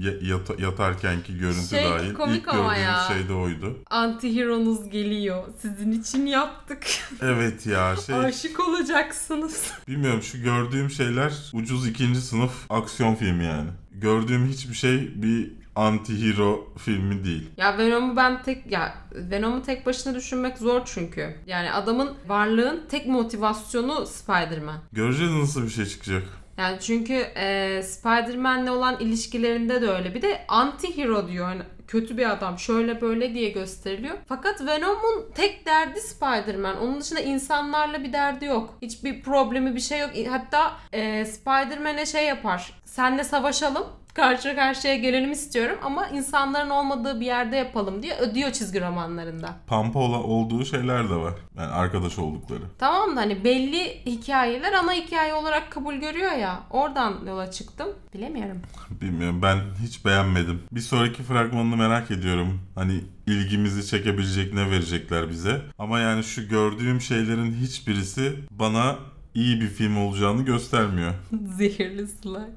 ya- yata- yatarkenki görüntü Şey, dahil. komik İlk ama gördüğümüz ya. şey de oydu. Antiheronuz geliyor. Sizin için yaptık. Evet ya şey Aşık olacaksınız. bilmiyorum şu gördüğüm şeyler ucuz ikinci sınıf aksiyon filmi yani. Gördüğüm hiçbir şey bir anti-hero filmi değil. Ya Venom'u ben tek ya Venom'u tek başına düşünmek zor çünkü. Yani adamın varlığın tek motivasyonu Spider-Man. Göreceğiz nasıl bir şey çıkacak. Yani çünkü e, Spider-Man'le olan ilişkilerinde de öyle. Bir de anti-hero diyor. Yani kötü bir adam şöyle böyle diye gösteriliyor. Fakat Venom'un tek derdi Spider-Man. Onun dışında insanlarla bir derdi yok. Hiçbir problemi bir şey yok. Hatta e, Spider-Man'e şey yapar. Senle savaşalım. Karşı karşıya gelelim istiyorum ama insanların olmadığı bir yerde yapalım diye ödüyor çizgi romanlarında. Pampa ola- olduğu şeyler de var. Yani arkadaş oldukları. Tamam da hani belli hikayeler ana hikaye olarak kabul görüyor ya. Oradan yola çıktım. Bilemiyorum. Bilmiyorum ben hiç beğenmedim. Bir sonraki fragmanını merak ediyorum. Hani ilgimizi çekebilecek ne verecekler bize. Ama yani şu gördüğüm şeylerin hiçbirisi bana iyi bir film olacağını göstermiyor. Zehirli slime.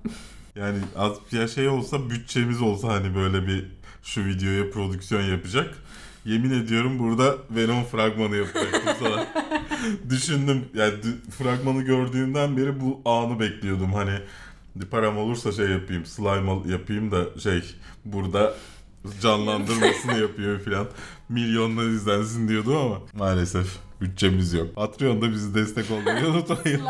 Yani az ya şey olsa bütçemiz olsa hani böyle bir şu videoya prodüksiyon yapacak. Yemin ediyorum burada Venom fragmanı yapacaktım sana. Düşündüm yani fragmanı gördüğümden beri bu anı bekliyordum. Hani param olursa şey yapayım slime yapayım da şey burada canlandırmasını yapıyor falan. Milyonlar izlensin diyordum ama maalesef bütçemiz yok. Patreon'da bizi destek olmayı unutmayın.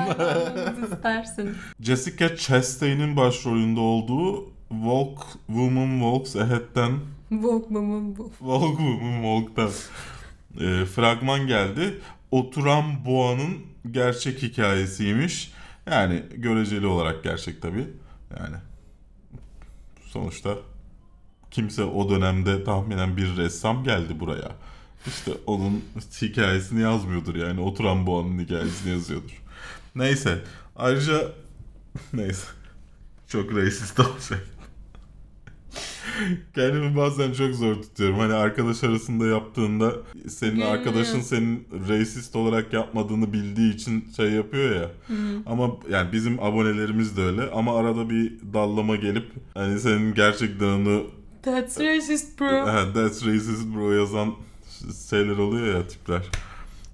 Jessica Chastain'in başrolünde olduğu Walk Woman Walks Ahead'den Walkman'ın bu. Walk Woman Walk'tan e, fragman geldi. Oturan Boğa'nın gerçek hikayesiymiş. Yani göreceli olarak gerçek tabi. Yani sonuçta kimse o dönemde tahminen bir ressam geldi buraya. İşte onun hikayesini yazmıyordur yani. Oturan Boğa'nın hikayesini yazıyordur. Neyse. Ayrıca neyse. Çok racist olacak. Kendimi bazen çok zor tutuyorum. Hani arkadaş arasında yaptığında senin Gülmüyor. arkadaşın senin racist olarak yapmadığını bildiği için şey yapıyor ya. Ama yani bizim abonelerimiz de öyle. Ama arada bir dallama gelip hani senin gerçekten onu That's racist bro. Ha, That's racist bro yazan şeyler oluyor ya tipler.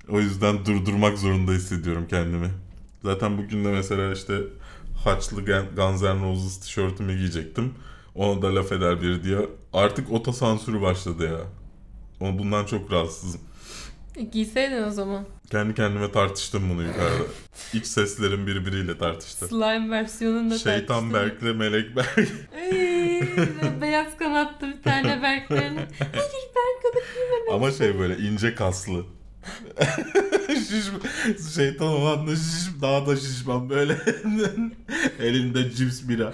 O yüzden durdurmak zorunda hissediyorum kendimi. Zaten bugün de mesela işte haçlı Guns N' Roses tişörtümü giyecektim. Ona da laf eder biri diye Artık otosansürü başladı ya. Ama bundan çok rahatsızım. E, Giyseydin o zaman. Kendi kendime tartıştım bunu yukarıda. İç seslerin birbiriyle tartıştı. Slime versiyonunda Şeytan tartıştın. Berk'le Melek Berk. Beyaz kanatlı bir tane Berk'lerin. Hayır Berk o da giymemeli. Ama şey böyle ince kaslı. şiş, şeytan olan da şiş, daha da şişman böyle. Elinde cips bira.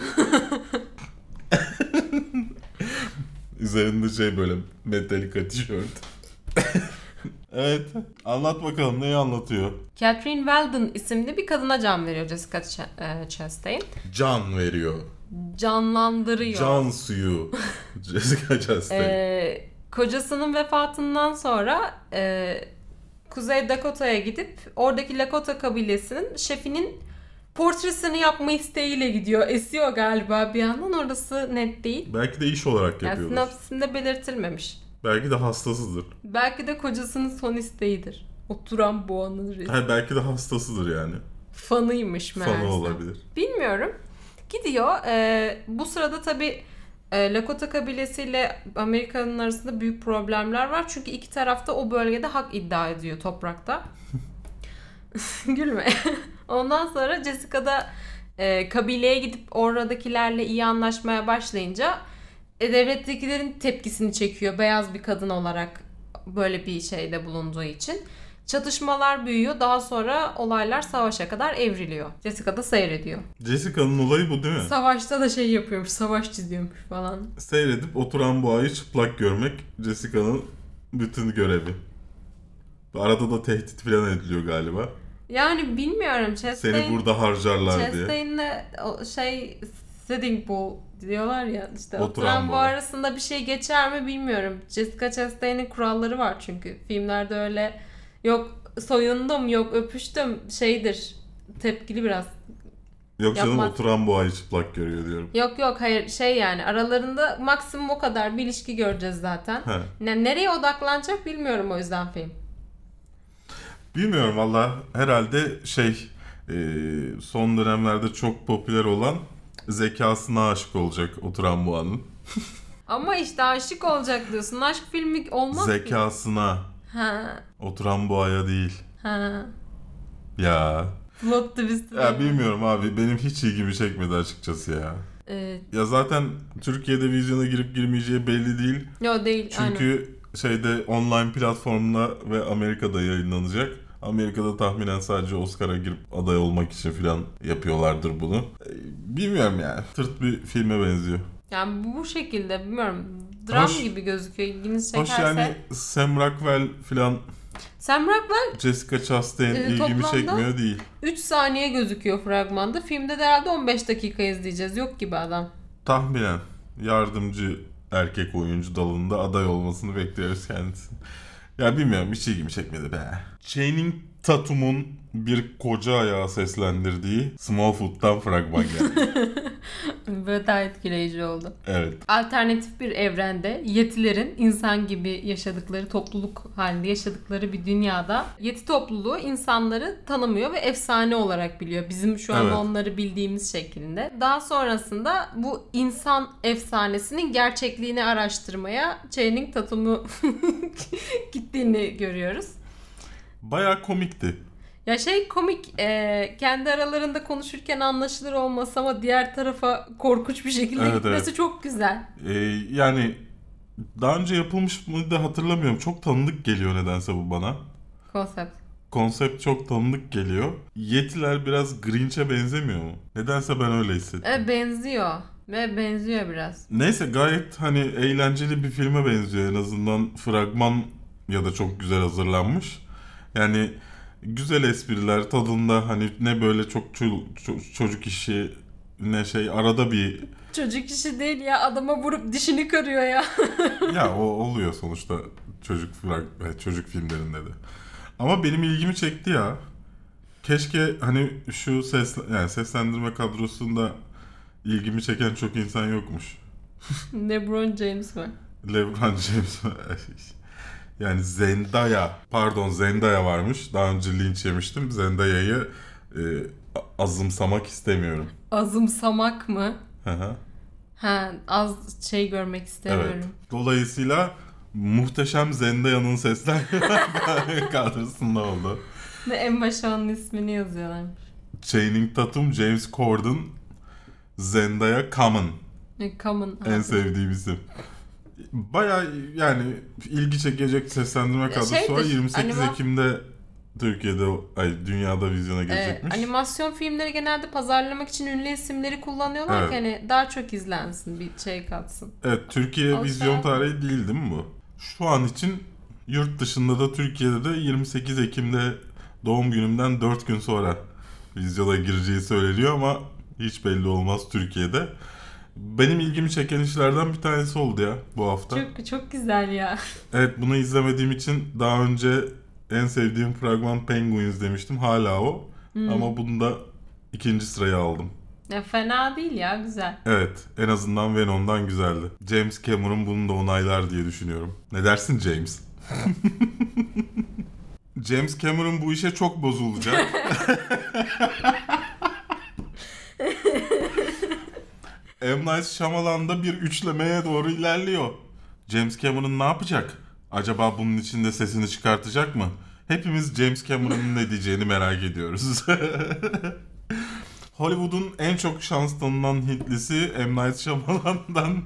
Üzerinde şey böyle Metallica tişört. evet. Anlat bakalım neyi anlatıyor? Catherine Weldon isimli bir kadına can veriyor Jessica Ch- e, Chastain. Can veriyor. Canlandırıyor. Can suyu. Jessica Chastain. Ee, kocasının vefatından sonra e, Kuzey Dakota'ya gidip oradaki Lakota kabilesinin şefinin portresini yapma isteğiyle gidiyor. Esiyor galiba bir yandan orası net değil. Belki de iş olarak Yani yapıyordur. sinopsisinde belirtilmemiş. Belki de hastasıdır. Belki de kocasının son isteğidir. Oturan boğanın resmi. Belki de hastasıdır yani. Fanıymış meğerse. Fanı olabilir. Bilmiyorum. Gidiyor. Ee, bu sırada tabii e, Lakota kabilesiyle Amerika'nın arasında büyük problemler var. Çünkü iki tarafta o bölgede hak iddia ediyor toprakta. Gülme. Ondan sonra Jessica da e, kabileye gidip oradakilerle iyi anlaşmaya başlayınca e, devlettekilerin tepkisini çekiyor. Beyaz bir kadın olarak böyle bir şeyde bulunduğu için. Çatışmalar büyüyor. Daha sonra olaylar savaşa kadar evriliyor. Jessica da seyrediyor. Jessica'nın olayı bu değil mi? Savaşta da şey yapıyormuş. Savaş çiziyormuş falan. Seyredip oturan boğayı çıplak görmek Jessica'nın bütün görevi. Arada da tehdit falan ediliyor galiba. Yani bilmiyorum. Seni Chastain, burada harcarlar diye. Chastain'le şey Sitting Bull diyorlar ya işte Oturan oturan bu arasında bir şey geçer mi bilmiyorum. Jessica Chastain'in kuralları var çünkü. Filmlerde öyle yok soyundum yok öpüştüm şeydir tepkili biraz. Yok canım Yapmaz. oturan boğayı çıplak görüyor diyorum. Yok yok hayır şey yani aralarında maksimum o kadar bir ilişki göreceğiz zaten. He. Ne, nereye odaklanacak bilmiyorum o yüzden film. Bilmiyorum valla herhalde şey e, son dönemlerde çok popüler olan zekasına aşık olacak oturan boğanın. Ama işte aşık olacak diyorsun. Aşk filmi olmaz. Zekasına Ha, oturan boğaya değil. ha. Ya. Plot twist. Ya bilmiyorum abi benim hiç ilgimi çekmedi açıkçası ya. Evet. Ya zaten Türkiye'de vizyona girip girmeyeceği belli değil. Yo değil. aynen. Çünkü şeyde online platformda ve Amerika'da yayınlanacak. Amerika'da tahminen sadece Oscar'a girip aday olmak için falan yapıyorlardır bunu. Ee, Bilmiyorum yani. Tırt bir filme benziyor. Yani bu şekilde bilmiyorum. Dram Hoş- gibi gözüküyor. İlginizi Hoş çekerse. yani Sam Rockwell falan Sam Rockwell Jessica Chastain Ee, ilgimi çekmiyor değil. 3 saniye gözüküyor fragmanda. Filmde de herhalde 15 dakika izleyeceğiz. Yok gibi adam. Tahminen yardımcı erkek oyuncu dalında aday olmasını bekliyoruz kendisini. Ya bilmiyorum hiç ilgimi çekmedi be. Channing Tatum'un bir koca ayağı seslendirdiği Smallfoot'tan fragman geldi. Böyle daha etkileyici oldu. evet. Alternatif bir evrende Yetilerin insan gibi yaşadıkları, topluluk halinde yaşadıkları bir dünyada Yeti topluluğu insanları tanımıyor ve efsane olarak biliyor. Bizim şu an Evet. onları bildiğimiz şeklinde. Daha sonrasında bu insan efsanesinin gerçekliğini araştırmaya Channing Tatum'u gittiğini görüyoruz. Bayağı komikti. Ya şey komik e, kendi aralarında konuşurken anlaşılır olması ama diğer tarafa korkunç bir şekilde Evet, gitmesi evet. çok güzel. Ee, yani daha önce yapılmış mı da hatırlamıyorum. Çok tanıdık geliyor nedense bu bana. Konsept. Konsept çok tanıdık geliyor. Yetiler biraz Grinch'e benzemiyor mu? Nedense ben öyle hissettim. E, benziyor. Ve benziyor biraz. Neyse gayet hani eğlenceli bir filme benziyor en azından fragman ya da çok güzel hazırlanmış. Yani güzel espriler tadında hani ne böyle çok ço- ço- çocuk işi ne şey arada bir Çocuk işi değil ya adama vurup dişini kırıyor ya. ya o oluyor sonuçta çocuk frag- çocuk filmlerinde de. Ama benim ilgimi çekti ya. Keşke hani şu ses yani seslendirme kadrosunda ilgimi çeken çok insan yokmuş. LeBron James var. LeBron James yani Zendaya pardon Zendaya varmış. Daha önce linç yemiştim. Zendaya'yı e, azımsamak istemiyorum. Azımsamak mı? Hı hı. Ha az şey görmek istemiyorum. Evet. Dolayısıyla muhteşem Zendaya'nın seslendirme kadrosunda oldu. Ve en başa onun ismini yazıyorlarmış. Channing Tatum, James Corden, Zendaya Common. E, Common. En sevdiğim isim. Baya yani ilgi çekecek seslendirme kadrosu şeydir, var. 28 anima- Ekim'de Türkiye'de, ay dünyada vizyona Ee, gelecekmiş. animasyon filmleri genelde pazarlamak için ünlü isimleri kullanıyorlar Evet. ki hani daha çok izlensin, bir şey katsın. Evet Türkiye O vizyon sen- tarihi değil değil mi bu? Şu an için yurt dışında da Türkiye'de de 28 Ekim'de doğum günümden 4 gün sonra vizyona gireceği söyleniyor ama hiç belli olmaz Türkiye'de. Benim ilgimi çeken işlerden bir tanesi oldu ya bu hafta. Çok çok güzel ya. Evet bunu izlemediğim için daha önce en sevdiğim fragman Penguins demiştim. Hala o. Hmm. Ama bunu da ikinci sıraya aldım. Ya fena değil ya, güzel. Evet en azından Venom'dan güzeldi. James Cameron bunu da onaylar diye düşünüyorum. Ne dersin James? James Cameron bu işe çok bozulacak. M. Night Shyamalan'da bir üçlemeye doğru ilerliyor. James Cameron ne yapacak? Acaba bunun içinde sesini çıkartacak mı? Hepimiz James Cameron'ın ne diyeceğini merak ediyoruz. Hollywood'un en çok şans tanınan Hintlisi M. Night Shyamalan'dan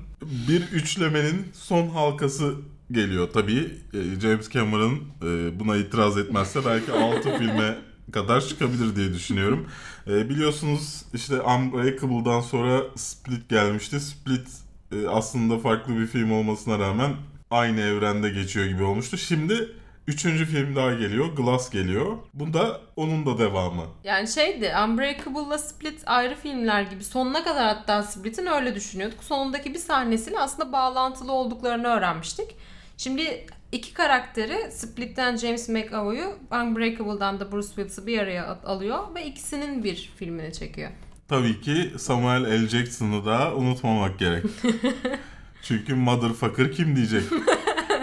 bir üçlemenin son halkası geliyor. Tabii e, James Cameron e, buna itiraz etmezse belki 6 filme kadar çıkabilir diye düşünüyorum. E, biliyorsunuz işte Unbreakable'dan sonra Split gelmişti. Split e, aslında farklı bir film olmasına rağmen aynı evrende geçiyor gibi olmuştu. Şimdi üçüncü film daha geliyor. Glass geliyor. Bu da onun da devamı. Yani şeydi Unbreakable'la Split ayrı filmler gibi sonuna kadar hatta Split'in öyle düşünüyorduk. Sonundaki bir sahnesiyle aslında bağlantılı olduklarını öğrenmiştik. Şimdi iki karakteri Split'ten James McAvoy'u Unbreakable'dan da Bruce Willis'ı bir araya alıyor ve ikisinin bir filmini çekiyor. Tabii ki Samuel L. Jackson'ı da unutmamak gerek. Çünkü motherfucker kim diyecek?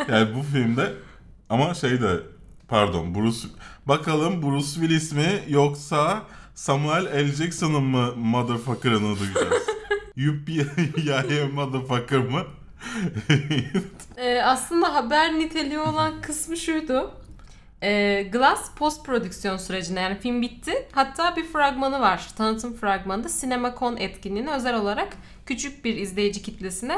Yani bu filmde ama şey de pardon Bruce bakalım Bruce Willis mi yoksa Samuel L. Jackson'ın mı motherfucker'ını duyacağız? Yuppie ya motherfucker mı? Ee, aslında haber niteliği olan kısmı şuydu. Ee, Glass post prodüksiyon sürecinde yani film bitti. Hatta bir fragmanı var. Tanıtım fragmanında CinemaCon etkinliğine özel olarak küçük bir izleyici kitlesine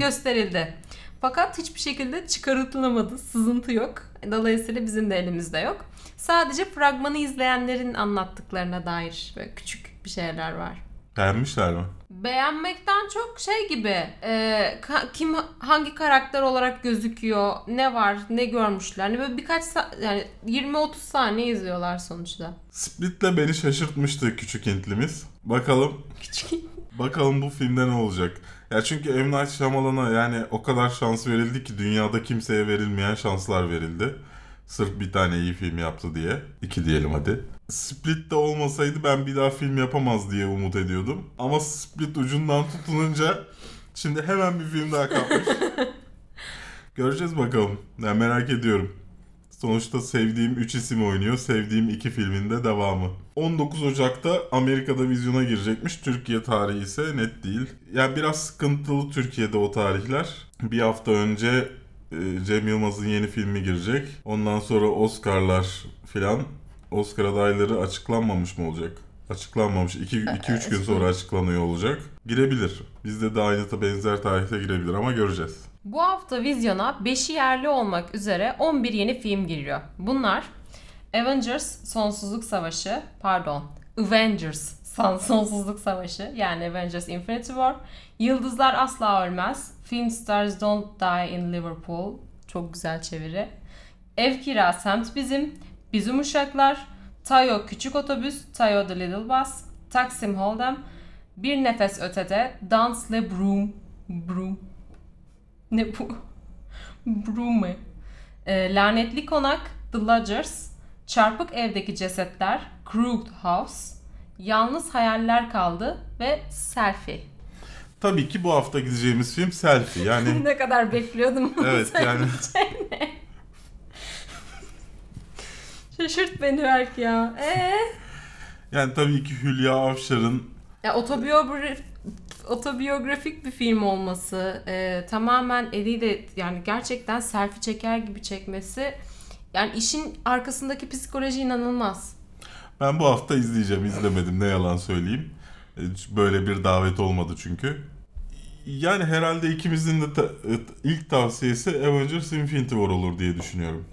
gösterildi. Fakat hiçbir şekilde çıkartılamadı. Sızıntı yok. Dolayısıyla bizim de elimizde yok. Sadece fragmanı izleyenlerin anlattıklarına dair böyle küçük bir şeyler var. Beğenmişler mi? Beğenmekten çok şey gibi e, ka- kim hangi karakter olarak gözüküyor ne var ne görmüşler hani böyle birkaç sa- yani 20-30 saniye izliyorlar sonuçta. Split'le beni şaşırtmıştı küçük Hintlimiz. Bakalım Küçük. Bakalım bu filmde ne olacak? Ya çünkü M. Night Shyamalan'a yani o kadar şans verildi ki dünyada kimseye verilmeyen şanslar verildi. Sırf bir tane iyi film yaptı diye. İki diyelim hadi. Split de olmasaydı ben bir daha film yapamaz diye umut ediyordum. Ama Split ucundan tutununca şimdi hemen bir film daha kapmış. Göreceğiz bakalım. Yani merak ediyorum. Sonuçta sevdiğim 3 isim oynuyor. Sevdiğim 2 filmin de devamı. 19 Ocak'ta Amerika'da vizyona girecekmiş. Türkiye tarihi ise net değil. Yani biraz sıkıntılı Türkiye'de o tarihler. Bir hafta önce e, Cem Yılmaz'ın yeni filmi girecek. Ondan sonra Oscar'lar filan. Oscar adayları açıklanmamış mı olacak? Açıklanmamış. 2-3 gün sonra açıklanıyor olacak. Girebilir. Bizde de aynı benzer tarihte girebilir ama göreceğiz. Bu hafta vizyona 5'i yerli olmak üzere 11 yeni film giriyor. Bunlar Avengers Sonsuzluk Savaşı, pardon, Avengers Son- Sonsuzluk Savaşı yani Avengers Infinity War, Yıldızlar Asla Ölmez, Film Stars Don't Die in Liverpool, çok güzel çeviri, Ev Kira Semt Bizim, Bizim Uşaklar, Tayo Küçük Otobüs, Tayo The Little Bus, Taksim Hold'em, Bir Nefes Ötede, Dans Le Broom, Broom, ne bu? Brume. Ee, Lanetli Konak, The Lodgers, Çarpık Evdeki Cesetler, Crooked House, Yalnız Hayaller Kaldı ve Selfie. Tabii ki bu hafta gideceğimiz film Selfie. Yani ne kadar bekliyordum evet yani. Şaşırt beni belki ya. Ee? yani tabii ki Hülya Avşar'ın Ya otobiyografi otobiyografik bir film olması, e, tamamen eliyle yani gerçekten selfie çeker gibi çekmesi yani işin arkasındaki psikoloji inanılmaz. Ben bu hafta izleyeceğim. izlemedim ne yalan söyleyeyim. Hiç Böyle bir davet olmadı çünkü. Yani herhalde ikimizin de ta- ilk tavsiyesi Avengers Infinity War olur diye düşünüyorum.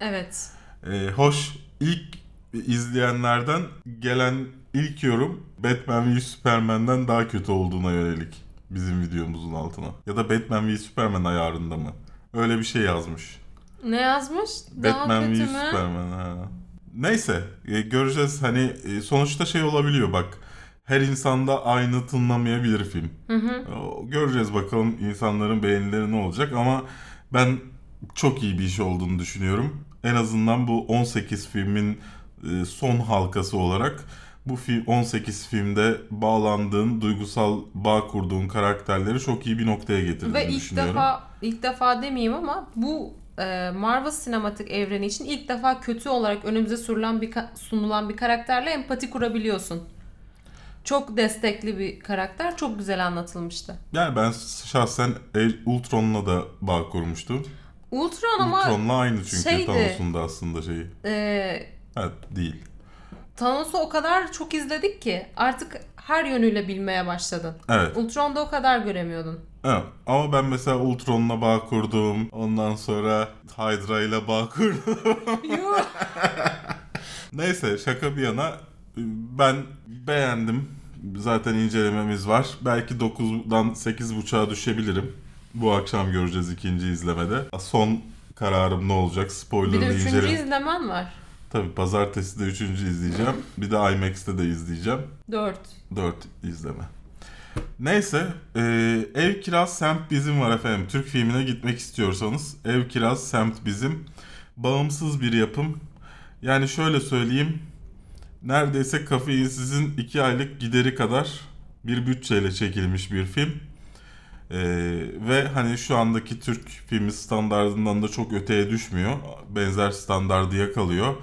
Evet. Ee, hoş ilk izleyenlerden gelen ilk yorum Batman v Superman'den daha kötü olduğuna yönelik bizim videomuzun altına. Ya da Batman v Superman ayarında mı? Öyle bir şey yazmış. Ne yazmış? Daha Batman v kötü mü? Superman ha. Neyse e, göreceğiz hani e, sonuçta şey olabiliyor bak. Her insanda aynı tınlamayabilir film. Hı hı. Göreceğiz bakalım insanların beğenileri ne olacak ama ben çok iyi bir iş olduğunu düşünüyorum. En azından bu 18 filmin e, son halkası olarak bu film 18 filmde bağlandığın, duygusal bağ kurduğun karakterleri çok iyi bir noktaya getirdiğini Ve ilk defa ilk defa demeyeyim ama bu e, Marvel sinematik evreni için ilk defa kötü olarak önümüze sunulan bir sunulan bir karakterle empati kurabiliyorsun. Çok destekli bir karakter, çok güzel anlatılmıştı. Yani ben şahsen El- Ultron'la da bağ kurmuştum. Ultron ama Ultron'la aynı çünkü şeydi. Thanos'un da aslında şeyi. e, Evet değil. Thanos'u o kadar çok izledik ki artık her yönüyle bilmeye başladın. Evet. Ultron'da o kadar göremiyordun. Evet. Ama ben mesela Ultron'la bağ kurdum. Ondan sonra Hydra ile bağ kurdum. Neyse şaka bir yana ben beğendim. Zaten incelememiz var. Belki 9'dan 8.5'a düşebilirim. Bu akşam göreceğiz ikinci izlemede. Son kararım ne olacak? Bir Spoilerlı de üçüncü inceleme. izlemen var. Tabii pazartesi de üçüncü izleyeceğim. Bir de IMAX'te de izleyeceğim. Dört. 4 izleme. Neyse, e, Ev Kiraz Semt Bizim var efendim. Türk filmine gitmek istiyorsanız Ev Kiraz Semt Bizim. Bağımsız bir yapım. Yani şöyle söyleyeyim. Neredeyse kafeinsizin 2 aylık gideri kadar bir bütçeyle çekilmiş bir film. E, ve hani şu andaki Türk filmi standartından da çok öteye düşmüyor. Benzer standardı yakalıyor.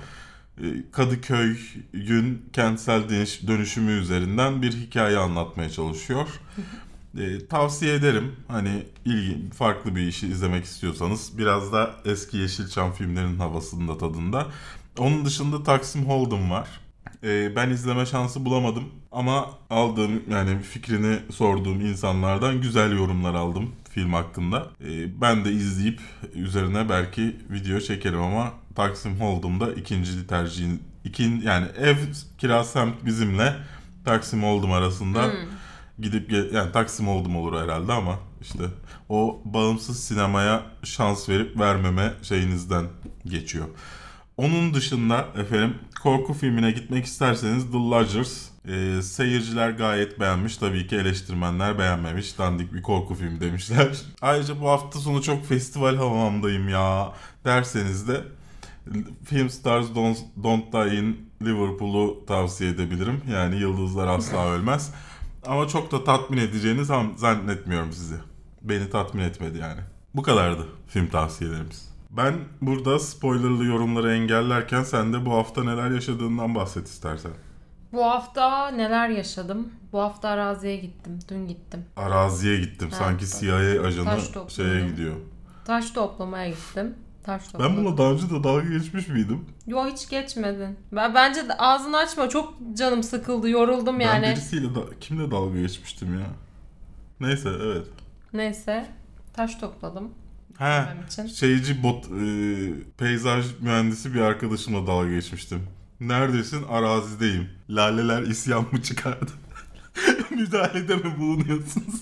E, Kadıköy'ün kentsel dönüş- dönüşümü üzerinden bir hikaye anlatmaya çalışıyor. E, tavsiye ederim. Hani ilgi farklı bir işi izlemek istiyorsanız biraz da eski Yeşilçam filmlerinin havasında tadında. Onun dışında Taksim Hold'em var. E, ben izleme şansı bulamadım ama aldığım yani fikrini sorduğum insanlardan güzel yorumlar aldım film hakkında. E, ben de izleyip üzerine belki video çekerim ama Taksim Hold'um'da ikinci tercihin ikin yani ev kira semt bizimle Taksim Hold'um arasında Hmm. gidip yani Taksim Hold'um olur herhalde ama işte o bağımsız sinemaya şans verip vermeme şeyinizden geçiyor. Onun dışında efendim korku filmine gitmek isterseniz The Lodgers e, seyirciler gayet beğenmiş. Tabii ki eleştirmenler beğenmemiş. Dandik bir korku filmi demişler. Ayrıca bu hafta sonu çok festival havamdayım ya derseniz de Film Stars Don't, Don't Die in Liverpool'u tavsiye edebilirim. Yani yıldızlar asla ölmez. Ama çok da tatmin edeceğini zan- zannetmiyorum sizi. Beni tatmin etmedi yani. Bu kadardı film tavsiyelerimiz. Ben burada spoilerlı yorumları engellerken sen de bu hafta neler yaşadığından bahset istersen. Bu hafta neler yaşadım? Bu hafta araziye gittim. Dün gittim. Araziye gittim. Ha, Sanki CIA ajanı şeye gidiyor. Taş toplamaya gittim. Taş Ben topladım. buna daha önce de dalga geçmiş miydim? Yo hiç geçmedin. Ben bence de ağzını açma. Çok canım sıkıldı. Yoruldum yani. Ben birisiyle da, kimle dalga geçmiştim ya? Neyse evet. Neyse. Taş topladım. He. İçin. Şeyci bot, e, peyzaj mühendisi bir arkadaşımla dalga geçmiştim. Neredesin? Arazideyim. Laleler isyan mı çıkardı? Müdahalede mi bulunuyorsunuz?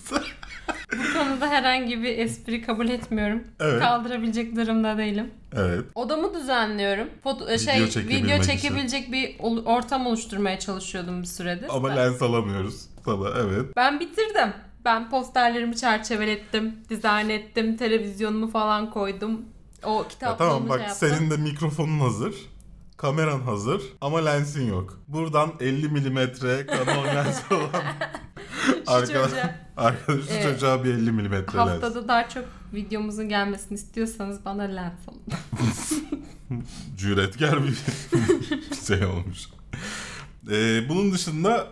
Bu konuda herhangi bir espri kabul etmiyorum. Evet. Kaldırabilecek durumda değilim. evet. Odamı düzenliyorum. Foto şey Video video, çekebilmek için. çekebilecek bir ortam oluşturmaya çalışıyordum bir süredir. Ama ben, lens alamıyoruz sana. Evet. ben bitirdim. Ben posterlerimi çerçevelettim, dizayn ettim, televizyonumu falan koydum. O Ya kitaplığımı tamam bak şey yaptım. senin de mikrofonun hazır. Kameran hazır ama lensin yok. Buradan 50 milimetre Canon lens olan arkadaş, arkadaş Evet. çocuğa bir 50 milimetre lens. haftada daha çok videomuzun gelmesini istiyorsanız bana lens alın. cüretkar bir şey olmuş. Ee, bunun dışında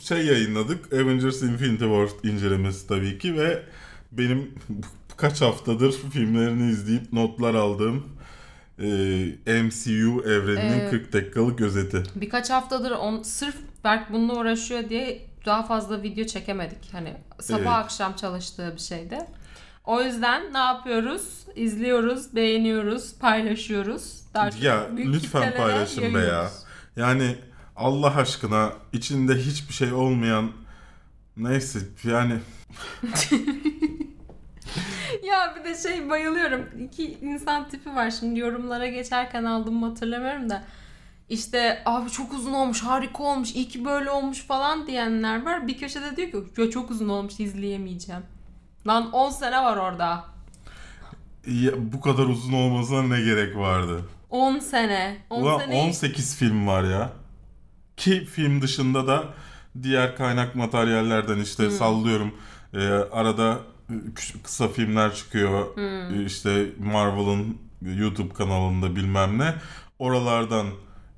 şey yayınladık. Avengers Infinity War incelemesi tabii ki ve benim kaç haftadır filmlerini izleyip notlar aldığım e, MCU evreninin Evet. 40 dakikalık özeti. Birkaç haftadır on, sırf Berk bununla uğraşıyor diye daha fazla video çekemedik. Hani sabah Evet. akşam çalıştığı bir şeydi. O yüzden ne yapıyoruz? İzliyoruz, beğeniyoruz, paylaşıyoruz. Daha Ya büyük lütfen paylaşın be ya. Yani Allah aşkına içinde hiçbir şey olmayan neyse yani Ya bir de şey bayılıyorum. İki insan tipi var. Şimdi yorumlara geçerken aldım mı hatırlamıyorum da. İşte abi çok uzun olmuş, harika olmuş, iyi ki böyle olmuş falan diyenler var. Bir köşede diyor ki ya çok uzun olmuş izleyemeyeceğim. Lan 10 sene var orada. ya bu kadar uzun olmasına ne gerek vardı? 10 sene. 10 Ulan sene. 18 film var ya. Ki film dışında da diğer kaynak materyallerden işte sallıyorum. e, arada kısa filmler çıkıyor. E, işte Marvel'ın YouTube kanalında bilmem ne. Oralardan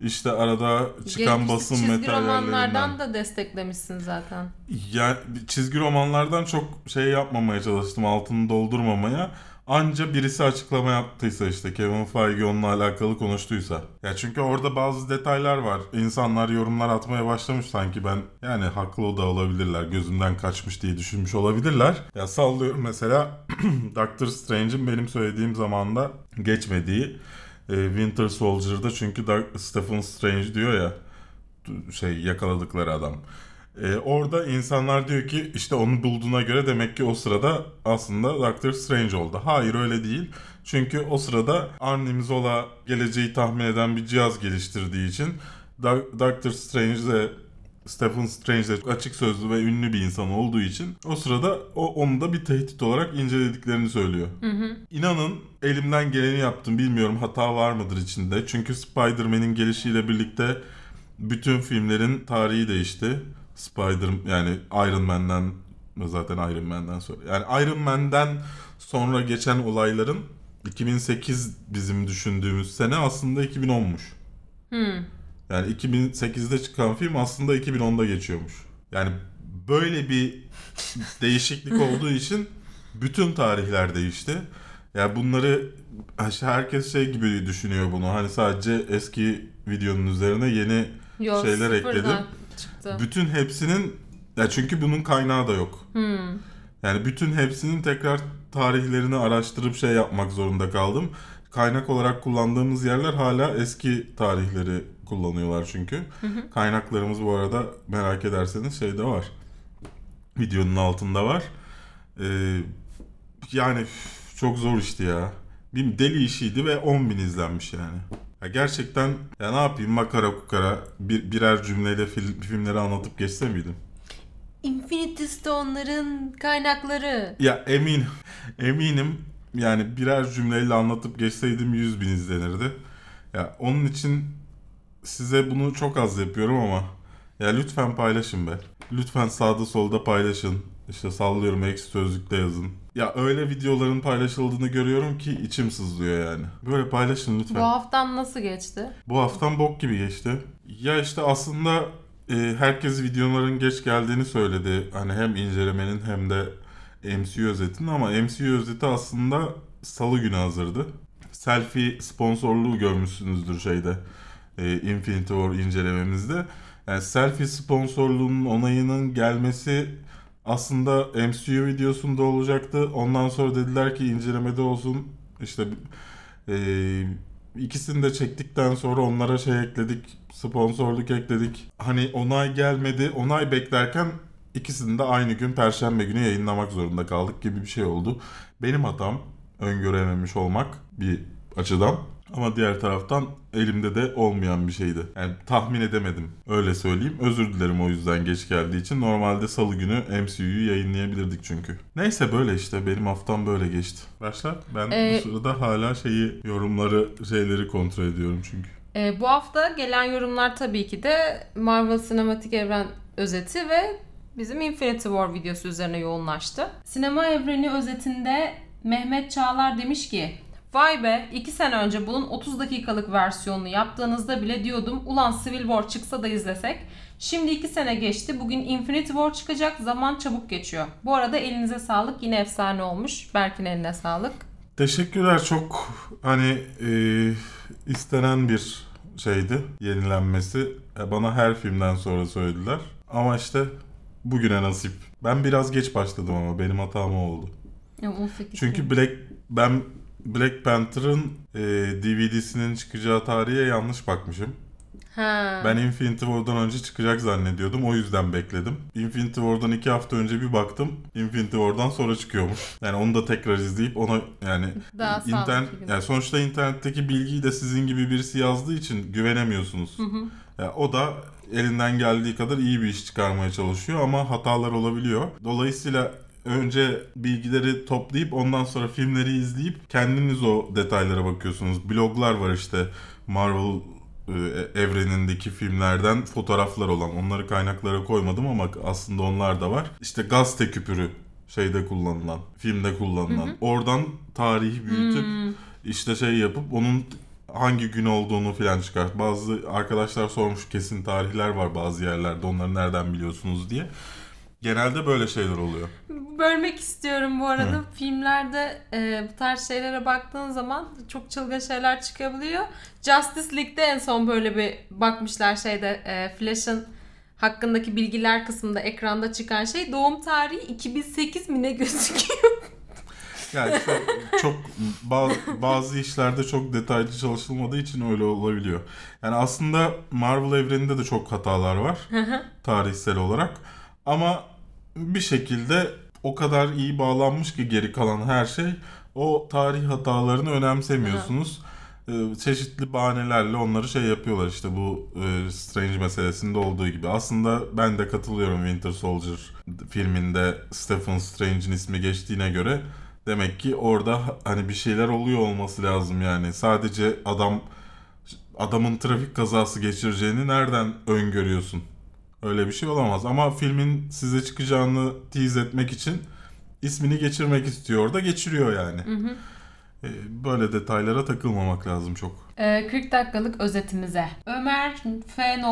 işte arada çıkan Gerekirse basın çizgi materyallerinden. romanlardan da desteklemişsin zaten. Ya çizgi romanlardan çok şey yapmamaya çalıştım altını doldurmamaya. Anca birisi açıklama yaptıysa işte Kevin Feige onunla alakalı konuştuysa. Ya çünkü orada bazı detaylar var. İnsanlar yorumlar atmaya başlamış sanki ben yani haklı da olabilirler. Gözümden kaçmış diye düşünmüş olabilirler. Ya sallıyorum mesela Doctor Strange'in benim söylediğim zamanda geçmediği e, Winter Soldier'da çünkü Stephen Strange diyor ya şey yakaladıkları adam. Ee, orada insanlar diyor ki işte onu bulduğuna göre demek ki o sırada aslında Doctor Strange oldu. Hayır öyle değil. Çünkü o sırada Arnim Zola geleceği tahmin eden bir cihaz geliştirdiği için Do- Doctor Strange de Stephen Strange de açık sözlü ve ünlü bir insan olduğu için o sırada o onu da bir tehdit olarak incelediklerini söylüyor. İnanın elimden geleni yaptım. Bilmiyorum hata var mıdır içinde. Çünkü Spider-Man'in gelişiyle birlikte bütün filmlerin tarihi değişti. Spider yani Iron Man'den zaten Iron Man'den sonra. Yani Iron Man'den sonra geçen olayların 2008 bizim düşündüğümüz sene aslında 2010'muş. Hmm. Yani 2008'de çıkan film aslında 2010'da geçiyormuş. Yani böyle bir değişiklik olduğu için bütün tarihler değişti. Yani bunları herkes şey gibi düşünüyor bunu. Hani sadece eski videonun üzerine yeni Yo, Şeyler ekledim. Çıktı. bütün hepsinin ya çünkü bunun kaynağı da yok. Hmm. Yani bütün hepsinin tekrar tarihlerini araştırıp şey yapmak zorunda kaldım. Kaynak olarak kullandığımız yerler hala eski tarihleri kullanıyorlar çünkü. Kaynaklarımız bu arada merak ederseniz şeyde var. Videonun altında var. Ee, yani çok zor işti ya. Bir deli işiydi ve 10 bin izlenmiş yani. Ya gerçekten ya ne yapayım makara kukara bir, birer cümleyle fil- filmleri anlatıp geçse miydim? Infinity Stone'ların kaynakları. Ya emin eminim yani birer cümleyle anlatıp geçseydim 100 bin izlenirdi. Ya onun için size bunu çok az yapıyorum ama ya lütfen paylaşın be. Lütfen sağda solda paylaşın. İşte sallıyorum eksi sözlükte yazın. Ya öyle videoların paylaşıldığını görüyorum ki içim sızlıyor yani. Böyle paylaşın lütfen. Bu haftan nasıl geçti? Bu haftam bok gibi geçti. Ya işte aslında e, herkes videoların geç geldiğini söyledi. Hani hem incelemenin hem de MCU özetinin ama MCU özeti aslında salı günü hazırdı. Selfie sponsorluğu görmüşsünüzdür şeyde. E, Infinity War incelememizde. Yani selfie sponsorluğunun onayının gelmesi aslında MCU videosunda olacaktı. Ondan sonra dediler ki incelemede olsun. İşte e, ikisini de çektikten sonra onlara şey ekledik. Sponsorluk ekledik. Hani onay gelmedi. Onay beklerken ikisini de aynı gün Perşembe günü yayınlamak zorunda kaldık gibi bir şey oldu. Benim hatam öngörememiş olmak bir açıdan. Ama diğer taraftan elimde de olmayan bir şeydi. Yani tahmin edemedim. Öyle söyleyeyim. Özür dilerim o yüzden geç geldiği için. Normalde salı günü MCU'yu yayınlayabilirdik çünkü. Neyse böyle işte. Benim haftam böyle geçti. Başla. Ben Ee, bu sırada hala şeyi, yorumları, şeyleri kontrol ediyorum çünkü. Ee, bu hafta gelen yorumlar tabii ki de Marvel Sinematik Evren özeti ve bizim Infinity War videosu üzerine yoğunlaştı. Sinema evreni özetinde Mehmet Çağlar demiş ki Vay be 2 sene önce bunun 30 dakikalık versiyonunu yaptığınızda bile diyordum ulan Civil War çıksa da izlesek. Şimdi 2 sene geçti. Bugün Infinity War çıkacak. Zaman çabuk geçiyor. Bu arada elinize sağlık. Yine efsane olmuş. Berk'in eline sağlık. Teşekkürler çok hani e, istenen bir şeydi yenilenmesi. E, bana her filmden sonra söylediler. Ama işte bugüne nasip. Ben biraz geç başladım ama benim hatam oldu. Ya 18 Çünkü. Black ben Black Panther'ın e, DVD'sinin çıkacağı tarihe yanlış bakmışım. Ha. Ben Infinity War'dan önce çıkacak zannediyordum. O yüzden bekledim. Infinity War'dan iki hafta önce bir baktım. Infinity War'dan sonra çıkıyormuş. Yani onu da tekrar izleyip ona yani Daha internet yani sonuçta internetteki bilgiyi de sizin gibi birisi yazdığı için güvenemiyorsunuz. Ya o da elinden geldiği kadar iyi bir iş çıkarmaya çalışıyor ama hatalar olabiliyor. Dolayısıyla önce bilgileri toplayıp ondan sonra filmleri izleyip kendiniz o detaylara bakıyorsunuz. Bloglar var işte Marvel e, evrenindeki filmlerden fotoğraflar olan. Onları kaynaklara koymadım ama aslında onlar da var. İşte gazete küpürü şeyde kullanılan, filmde kullanılan. Oradan tarihi büyütüp Hmm. işte şey yapıp onun hangi gün olduğunu filan çıkart. Bazı arkadaşlar sormuş kesin tarihler var bazı yerlerde onları nereden biliyorsunuz diye. Genelde böyle şeyler oluyor. Bölmek istiyorum bu arada. Filmlerde e, bu tarz şeylere baktığın zaman çok çılgın şeyler çıkabiliyor. Justice League'de en son böyle bir bakmışlar şeyde e, Flash'ın hakkındaki bilgiler kısmında ekranda çıkan şey doğum tarihi 2008 mi ne gözüküyor? Yani işte çok bazı, bazı işlerde çok detaylı çalışılmadığı için öyle olabiliyor. Yani aslında Marvel evreninde de çok hatalar var tarihsel olarak. Ama bir şekilde o kadar iyi bağlanmış ki geri kalan her şey o tarih hatalarını önemsemiyorsunuz. Ee, çeşitli bahanelerle onları şey yapıyorlar işte bu e, Strange meselesinde olduğu gibi. Aslında ben de katılıyorum Winter Soldier filminde Stephen Strange'in ismi geçtiğine göre demek ki orada hani bir şeyler oluyor olması lazım yani. Sadece adam adamın trafik kazası geçireceğini nereden öngörüyorsun? Öyle bir şey olamaz. Ama filmin size çıkacağını tease etmek için ismini geçirmek istiyor da geçiriyor yani. Ee, Böyle detaylara takılmamak lazım çok. Ee, 40 dakikalık özetimize. Ömer F.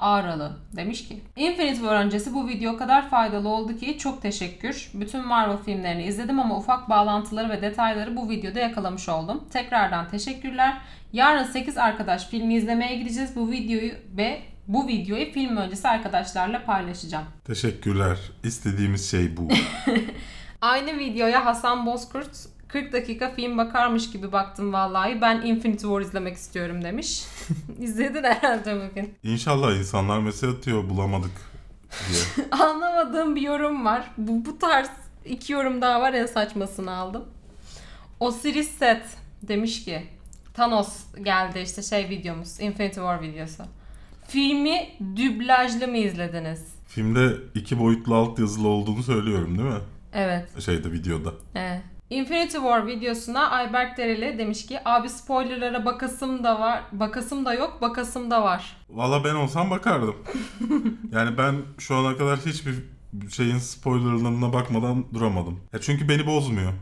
Ağralı demiş ki Infinity War öncesi bu video kadar faydalı oldu ki çok teşekkür. Bütün Marvel filmlerini izledim ama ufak bağlantıları ve detayları bu videoda yakalamış oldum. Tekrardan teşekkürler. Yarın 8 arkadaş filmi izlemeye gideceğiz. Bu videoyu ve bu videoyu film öncesi arkadaşlarla paylaşacağım. Teşekkürler. İstediğimiz şey bu. Aynı videoya Hasan Bozkurt 40 dakika film bakarmış gibi baktım vallahi. Ben Infinity War izlemek istiyorum demiş. İzledin herhalde bugün. İnşallah insanlar mesaj atıyor bulamadık diye. Anlamadığım bir yorum var. Bu, bu tarz iki yorum daha var en saçmasını aldım. Osiris Set demiş ki Thanos geldi işte şey videomuz Infinity War videosu. Filmi dublajlı mı izlediniz? Filmde iki boyutlu alt yazılı olduğunu söylüyorum değil mi? Evet. Şeyde videoda. Evet. Infinity War videosuna Ayberk Dereli demiş ki abi spoilerlara bakasım da var. Bakasım da yok, bakasım da var. Valla ben olsam bakardım. yani ben şu ana kadar hiçbir şeyin spoilerlarına bakmadan duramadım. Ya çünkü beni bozmuyor.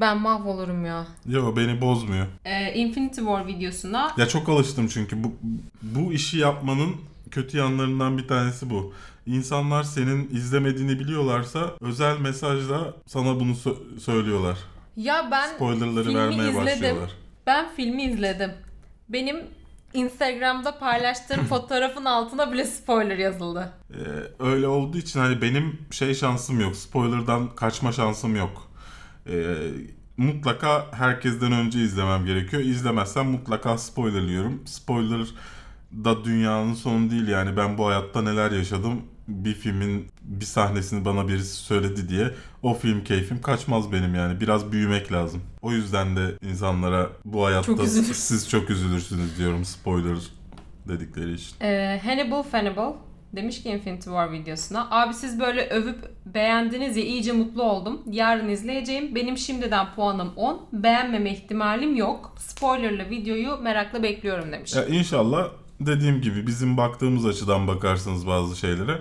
Ben mahvolurum ya. Yo beni bozmuyor. Ee, Infinity War videosuna Ya çok alıştım çünkü bu bu işi yapmanın kötü yanlarından bir tanesi bu. İnsanlar senin izlemediğini biliyorlarsa özel mesajla sana bunu sö- söylüyorlar. ya ben Spoilerları filmi vermeye izledim. başlıyorlar. Ben filmi izledim. Benim Instagram'da paylaştığım fotoğrafın altına bile spoiler yazıldı. Ee, öyle olduğu için hani benim şey şansım yok. Spoiler'dan kaçma şansım yok. Ee, mutlaka herkesten önce izlemem gerekiyor. İzlemezsem mutlaka spoilerlıyorum. Spoiler da dünyanın sonu değil yani ben bu hayatta neler yaşadım bir filmin bir sahnesini bana birisi söyledi diye o film keyfim kaçmaz benim yani biraz büyümek lazım. O yüzden de insanlara bu hayatta Çok siz çok üzülürsünüz diyorum spoiler dedikleri için. Ee, Hannibal Fannibal demiş ki Infinity War videosuna. Abi siz böyle övüp beğendiniz ya iyice mutlu oldum. Yarın izleyeceğim. Benim şimdiden puanım 10. Beğenmeme ihtimalim yok. Spoilerlı videoyu merakla bekliyorum demiş. Ya inşallah dediğim gibi bizim baktığımız açıdan bakarsınız bazı şeylere.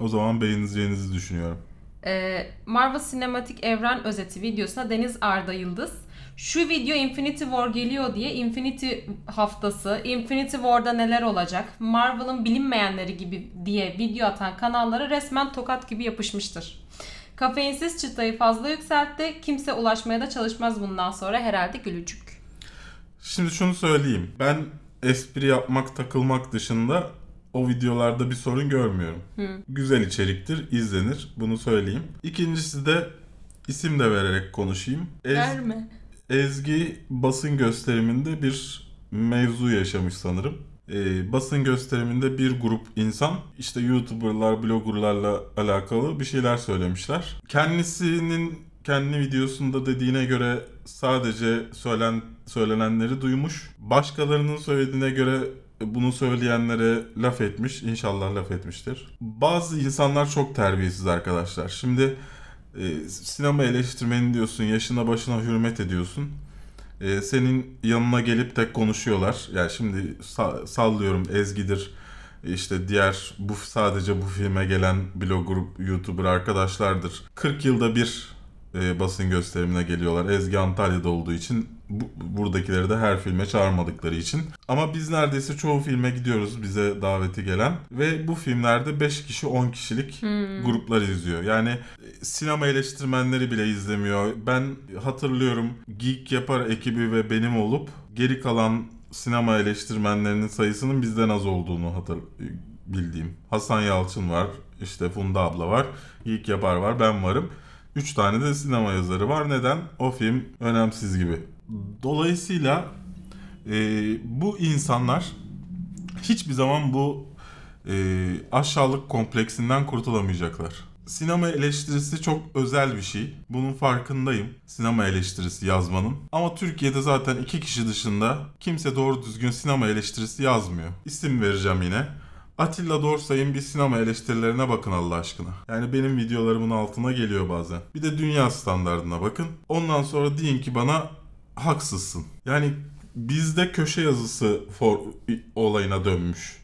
O zaman beğeneceğinizi düşünüyorum. Ee, Marvel Sinematik Evren özeti videosuna Deniz Arda Yıldız. Şu video Infinity War geliyor diye Infinity haftası, Infinity War'da neler olacak, Marvel'ın bilinmeyenleri gibi diye video atan kanallara resmen tokat gibi yapışmıştır. Kafeinsiz çıtayı fazla yükseltti. Kimse ulaşmaya da çalışmaz bundan sonra herhalde gülücük. Şimdi şunu söyleyeyim. Ben espri yapmak, takılmak dışında o videolarda bir sorun görmüyorum. Güzel içeriktir, izlenir. Bunu söyleyeyim. İkincisi de isim de vererek konuşayım. Ez- Verme. Ezgi basın gösteriminde bir mevzu yaşamış sanırım. Ee, basın gösteriminde bir grup insan işte YouTuber'lar, blogger'larla alakalı bir şeyler söylemişler. Kendisinin kendi videosunda dediğine göre sadece söylen söylenenleri duymuş. Başkalarının söylediğine göre bunu söyleyenlere laf etmiş. İnşallah laf etmiştir. Bazı insanlar çok terbiyesiz arkadaşlar. Şimdi e, sinema eleştirmeni diyorsun, yaşına başına hürmet ediyorsun. E, senin yanına gelip tek konuşuyorlar. Yani şimdi sa- sallıyorum Ezgi'dir. işte diğer bu sadece bu filme gelen blogger, YouTuber arkadaşlardır. 40 yılda bir e, basın gösterimine geliyorlar. Ezgi Antalya'da olduğu için bu, buradakileri de her filme çağırmadıkları için. Ama biz neredeyse çoğu filme gidiyoruz bize daveti gelen ve bu filmlerde 5 kişi 10 kişilik gruplar izliyor. Yani e, sinema eleştirmenleri bile izlemiyor. Ben hatırlıyorum Geek Yapar ekibi ve benim olup geri kalan sinema eleştirmenlerinin sayısının bizden az olduğunu hatır bildiğim. Hasan Yalçın var, işte Funda abla var, Geek Yapar var, ben varım. 3 tane de sinema yazarı var. Neden? O film önemsiz gibi. Dolayısıyla e, bu insanlar hiçbir zaman bu e, aşağılık kompleksinden kurtulamayacaklar. Sinema eleştirisi çok özel bir şey. Bunun farkındayım. Sinema eleştirisi yazmanın. Ama Türkiye'de zaten iki kişi dışında kimse doğru düzgün sinema eleştirisi yazmıyor. İsim vereceğim yine. Atilla Dorsay'ın bir sinema eleştirilerine bakın Allah aşkına. Yani benim videolarımın altına geliyor bazen. Bir de dünya standartına bakın. Ondan sonra deyin ki bana haksızsın. Yani bizde köşe yazısı for, olayına dönmüş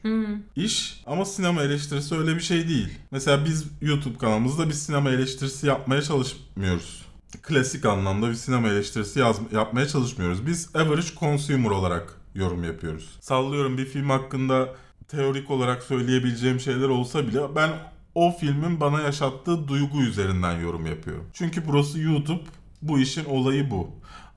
iş ama sinema eleştirisi öyle bir şey değil. Mesela biz YouTube kanalımızda bir sinema eleştirisi yapmaya çalışmıyoruz. Klasik anlamda bir sinema eleştirisi yaz, yapmaya çalışmıyoruz. Biz average consumer olarak yorum yapıyoruz. Sallıyorum bir film hakkında teorik olarak söyleyebileceğim şeyler olsa bile ben o filmin bana yaşattığı duygu üzerinden yorum yapıyorum. Çünkü burası YouTube, bu işin olayı bu.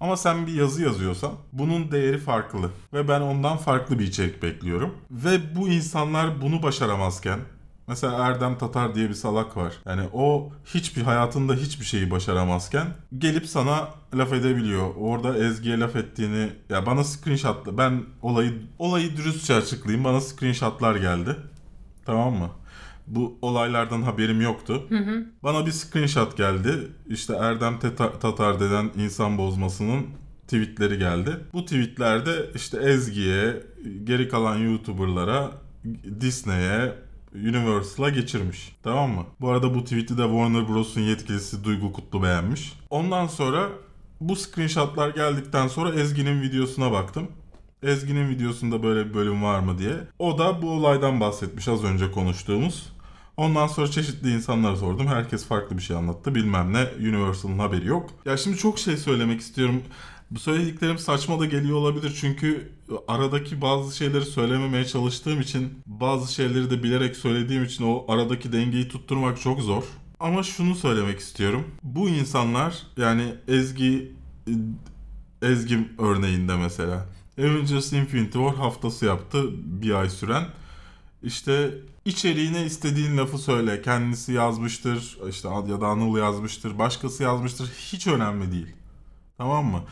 Ama sen bir yazı yazıyorsan bunun değeri farklı ve ben ondan farklı bir içerik bekliyorum. Ve bu insanlar bunu başaramazken Mesela Erdem Tatar diye bir salak var. Yani o hiçbir hayatında hiçbir şeyi başaramazken gelip sana laf edebiliyor. Orada Ezgi'ye laf ettiğini ya bana screenshotla ben olayı olayı dürüstçe açıklayayım. Bana screenshotlar geldi. Tamam mı? Bu olaylardan haberim yoktu. Bana bir screenshot geldi. İşte Erdem Teta- Tatar denen insan bozmasının tweetleri geldi. Bu tweetlerde işte Ezgi'ye, geri kalan YouTuber'lara, Disney'e, Universal'a geçirmiş. Tamam mı? Bu arada bu tweet'i de Warner Bros'un yetkilisi Duygu Kutlu beğenmiş. Ondan sonra bu screenshotlar geldikten sonra Ezgi'nin videosuna baktım. Ezgi'nin videosunda böyle bir bölüm var mı diye. O da bu olaydan bahsetmiş az önce konuştuğumuz. Ondan sonra çeşitli insanlara sordum. Herkes farklı bir şey anlattı. Bilmem ne. Universal'ın haberi yok. Ya şimdi çok şey söylemek istiyorum. Bu söylediklerim saçma da geliyor olabilir çünkü aradaki bazı şeyleri söylememeye çalıştığım için bazı şeyleri de bilerek söylediğim için o aradaki dengeyi tutturmak çok zor. Ama şunu söylemek istiyorum. Bu insanlar yani Ezgi Ezgi örneğinde mesela Avengers Infinity War haftası yaptı bir ay süren. İşte içeriğine istediğin lafı söyle. Kendisi yazmıştır, işte ya da Anıl yazmıştır, başkası yazmıştır. Hiç önemli değil. Tamam mı?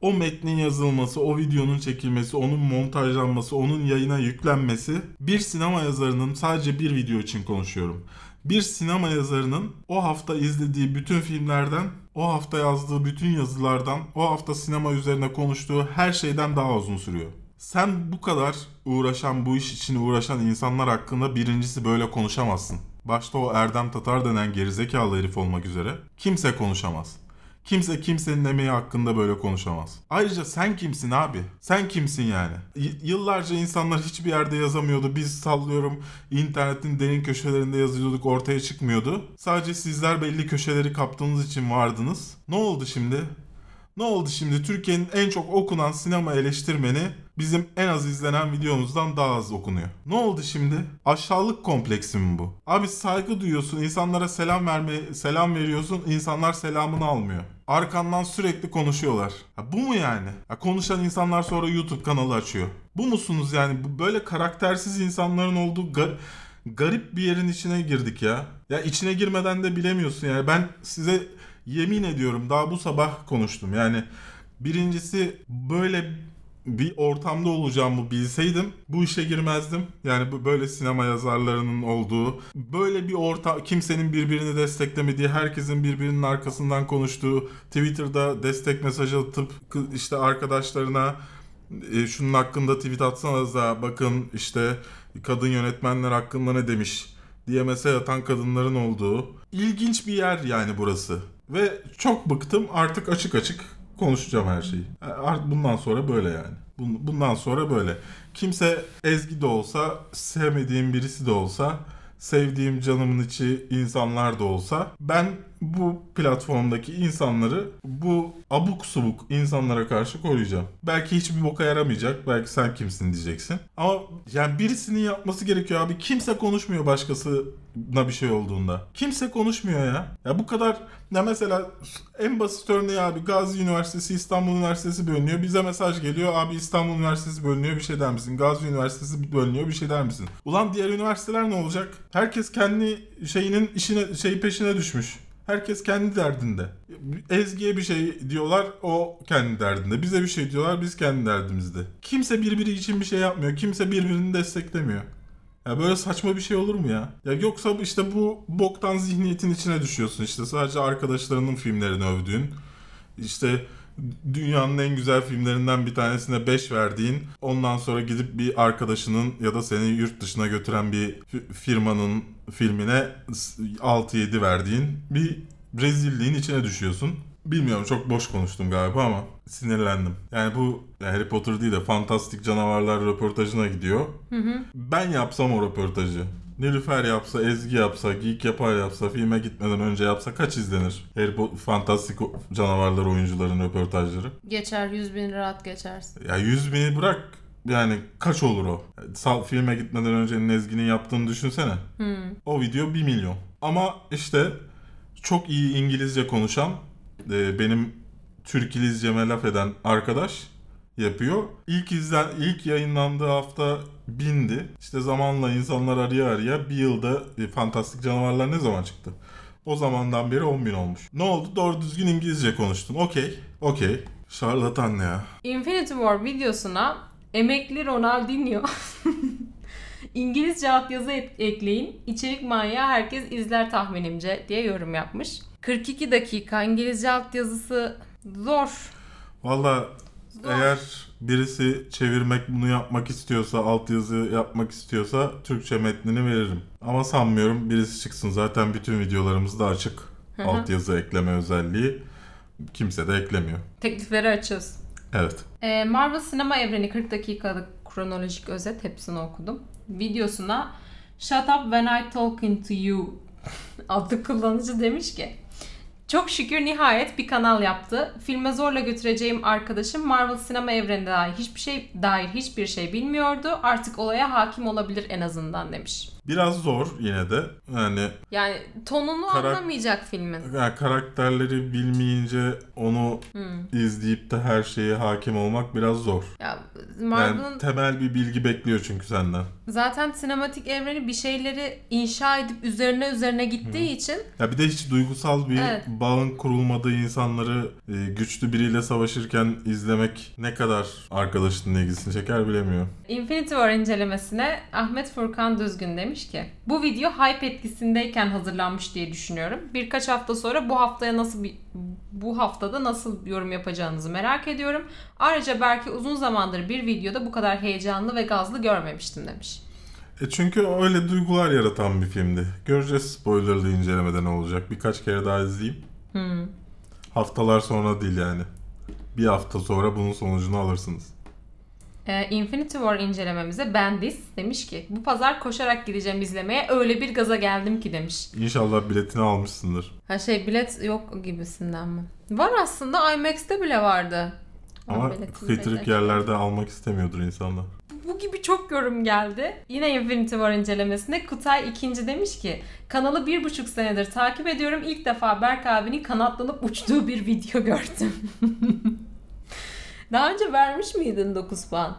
O metnin yazılması, o videonun çekilmesi, onun montajlanması, onun yayına yüklenmesi bir sinema yazarının sadece bir video için konuşuyorum. Bir sinema yazarının o hafta izlediği bütün filmlerden, o hafta yazdığı bütün yazılardan, o hafta sinema üzerine konuştuğu her şeyden daha uzun sürüyor. Sen bu kadar uğraşan, bu iş için uğraşan insanlar hakkında birincisi böyle konuşamazsın. Başta o Erdem Tatar denen gerizekalı herif olmak üzere kimse konuşamaz. Kimse kimsenin emeği hakkında böyle konuşamaz. Ayrıca sen kimsin abi? Sen kimsin yani? Y- yıllarca insanlar hiçbir yerde yazamıyordu. Biz sallıyorum internetin derin köşelerinde yazıyorduk ortaya çıkmıyordu. Sadece sizler belli köşeleri kaptığınız için vardınız. Ne oldu şimdi? Ne oldu şimdi? Türkiye'nin en çok okunan sinema eleştirmeni bizim en az izlenen videomuzdan daha az okunuyor. Ne oldu şimdi? Aşağılık kompleksi mi bu? Abi saygı duyuyorsun, insanlara selam verme selam veriyorsun, insanlar selamını almıyor. Arkandan sürekli konuşuyorlar. Ha, bu mu yani? Ha, konuşan insanlar sonra YouTube kanalı açıyor. Bu musunuz yani? Bu böyle karaktersiz insanların olduğu gar- garip bir yerin içine girdik ya. Ya içine girmeden de bilemiyorsun yani. Ben size yemin ediyorum daha bu sabah konuştum. Yani birincisi böyle bir ortamda olacağımı bilseydim bu işe girmezdim. Yani böyle sinema yazarlarının olduğu, böyle bir orta kimsenin birbirini desteklemediği, herkesin birbirinin arkasından konuştuğu, Twitter'da destek mesajı atıp işte arkadaşlarına e, şunun hakkında tweet atsanız da bakın işte kadın yönetmenler hakkında ne demiş diye mesaj atan kadınların olduğu ilginç bir yer yani burası. Ve çok bıktım artık açık açık konuşacağım her şeyi. Artık bundan sonra böyle yani. Bun- Bundan sonra böyle. Kimse Ezgi de olsa, sevmediğim birisi de olsa, sevdiğim canımın içi insanlar da olsa ben bu platformdaki insanları bu abuk subuk insanlara karşı koruyacağım. Belki hiçbir boka yaramayacak. Belki sen kimsin diyeceksin. Ama yani birisinin yapması gerekiyor abi. Kimse konuşmuyor başkasına bir şey olduğunda. Kimse konuşmuyor ya. Ya bu kadar ya mesela en basit örneği abi Gazi Üniversitesi İstanbul Üniversitesi bölünüyor. Bize mesaj geliyor. Abi İstanbul Üniversitesi bölünüyor bir şey der misin? Gazi Üniversitesi bölünüyor bir şey der misin? Ulan diğer üniversiteler ne olacak? Herkes kendi şeyinin işine şey peşine düşmüş. Herkes kendi derdinde. Ezgi'ye bir şey diyorlar, o kendi derdinde. Bize bir şey diyorlar, biz kendi derdimizde. Kimse birbiri için bir şey yapmıyor. Kimse birbirini desteklemiyor. Ya böyle saçma bir şey olur mu ya? Ya yoksa işte bu boktan zihniyetin içine düşüyorsun işte. Sadece arkadaşlarının filmlerini övdüğün. işte dünyanın en güzel filmlerinden bir tanesine 5 verdiğin, ondan sonra gidip bir arkadaşının ya da seni yurt dışına götüren bir fi- firmanın filmine 6-7 verdiğin bir rezilliğin içine düşüyorsun. Bilmiyorum çok boş konuştum galiba ama sinirlendim. Yani bu Harry Potter değil de Fantastik Canavarlar röportajına gidiyor. Ben yapsam o röportajı. Nilüfer yapsa, Ezgi yapsa, Geek Yapar yapsa, filme gitmeden önce yapsa kaç izlenir? Harry Potter, Fantastik Canavarlar oyuncuların röportajları. Geçer 100 bin rahat geçersin. Ya 100 bini bırak yani kaç olur o? Sal, filme gitmeden önce Ezgi'nin yaptığını düşünsene. O video 1 milyon. Ama işte çok iyi İngilizce konuşan, e, benim Türkilizceme laf eden arkadaş yapıyor. İlk izlen ilk yayınlandığı hafta bindi. İşte zamanla insanlar araya araya bir yılda e, Fantastik Canavarlar ne zaman çıktı? O zamandan beri 10 bin olmuş. Ne oldu? Doğru düzgün İngilizce konuştun. Okey. Okey. Şarlatan ne ya? Infinity War videosuna emekli Ronaldinho İngilizce altyazı et- ekleyin. İçerik manyağı herkes izler tahminimce diye yorum yapmış. 42 dakika İngilizce altyazısı zor. Valla. Eğer birisi çevirmek bunu yapmak istiyorsa, altyazı yapmak istiyorsa Türkçe metnini veririm. Ama sanmıyorum birisi çıksın. Zaten bütün videolarımızda açık altyazı ekleme özelliği. Kimse de eklemiyor. Teklifleri açıyoruz. Evet. Ee, Marvel Sinema Evreni 40 dakikalık kronolojik özet hepsini okudum. Videosuna Shut Up When I Talking To You adlı kullanıcı demiş ki çok şükür nihayet bir kanal yaptı. Filme zorla götüreceğim arkadaşım Marvel sinema evrenine dair hiçbir şey dair hiçbir şey bilmiyordu. Artık olaya hakim olabilir en azından demiş. Biraz zor yine de. Yani, Yani tonunu Karak- anlamayacak filmin. yani karakterleri bilmeyince onu Hmm. izleyip de her şeye hakim olmak biraz zor. Ya Marvel'ın Yani temel bir bilgi bekliyor çünkü senden. zaten sinematik evreni bir şeyleri inşa edip üzerine üzerine gittiği için Ya bir de hiç duygusal bir Evet. bağın kurulmadığı insanları e, güçlü biriyle savaşırken izlemek ne kadar arkadaşının ilgisini çeker bilemiyorum. Infinity War incelemesine Ahmet Furkan Düzgün demiş ki bu video hype etkisindeyken hazırlanmış diye düşünüyorum. Birkaç hafta sonra bu haftaya nasıl bir bu haftada nasıl yorum yapacağınızı merak ediyorum. Ayrıca belki uzun zamandır bir videoda bu kadar heyecanlı ve gazlı görmemiştim demiş. E çünkü öyle duygular yaratan bir filmdi. Göreceğiz spoilerlı incelemede ne olacak. Birkaç kere daha izleyeyim. Hmm. Haftalar sonra değil yani. Bir hafta sonra bunun sonucunu alırsınız. Ee, Infinity War incelememize Bendis demiş ki bu pazar koşarak gideceğim izlemeye öyle bir gaza geldim ki demiş. İnşallah biletini almışsındır. Ha şey bilet yok gibisinden mi? Var aslında IMAX'te bile vardı. Ama kıytırık yerlerde almak istemiyordur insanlar. Bu gibi çok yorum geldi. Yine Infinity War incelemesinde Kutay ikinci demiş ki kanalı bir buçuk senedir takip ediyorum. İlk defa Berk abinin kanatlanıp uçtuğu bir video gördüm. Daha önce vermiş miydin 9 puan?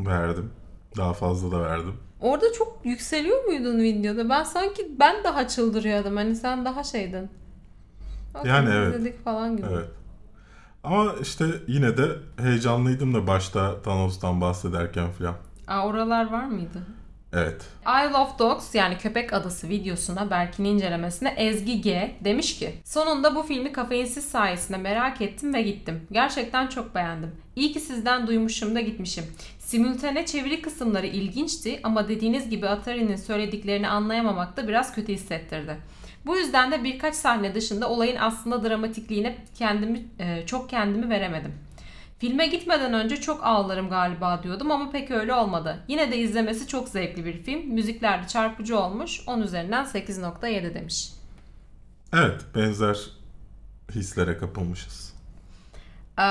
Verdim. Daha fazla da verdim. Orada çok yükseliyor muydun videoda? Ben sanki ben daha çıldırıyordum. Hani sen daha şeydin. Okey, Yani evet. izledik falan gibi. Evet. Ama işte yine de heyecanlıydım da başta Thanos'tan bahsederken filan. Aa, oralar var mıydı? Evet. Isle of Dogs yani Köpek Adası videosuna Berk'in incelemesine Ezgi G demiş ki Sonunda bu filmi kafeinsiz sayesinde merak ettim ve gittim. Gerçekten çok beğendim. İyi ki sizden duymuşum da gitmişim. Simültane çeviri kısımları ilginçti ama dediğiniz gibi Atari'nin söylediklerini anlayamamak da biraz kötü hissettirdi. Bu yüzden de birkaç sahne dışında olayın aslında dramatikliğine kendimi e, çok kendimi veremedim. Filme gitmeden önce çok ağlarım galiba diyordum ama pek öyle olmadı. Yine de izlemesi çok zevkli bir film. Müzikler de çarpıcı olmuş. 10 üzerinden 8.7 demiş. Evet, benzer hislere kapılmışız. Ee,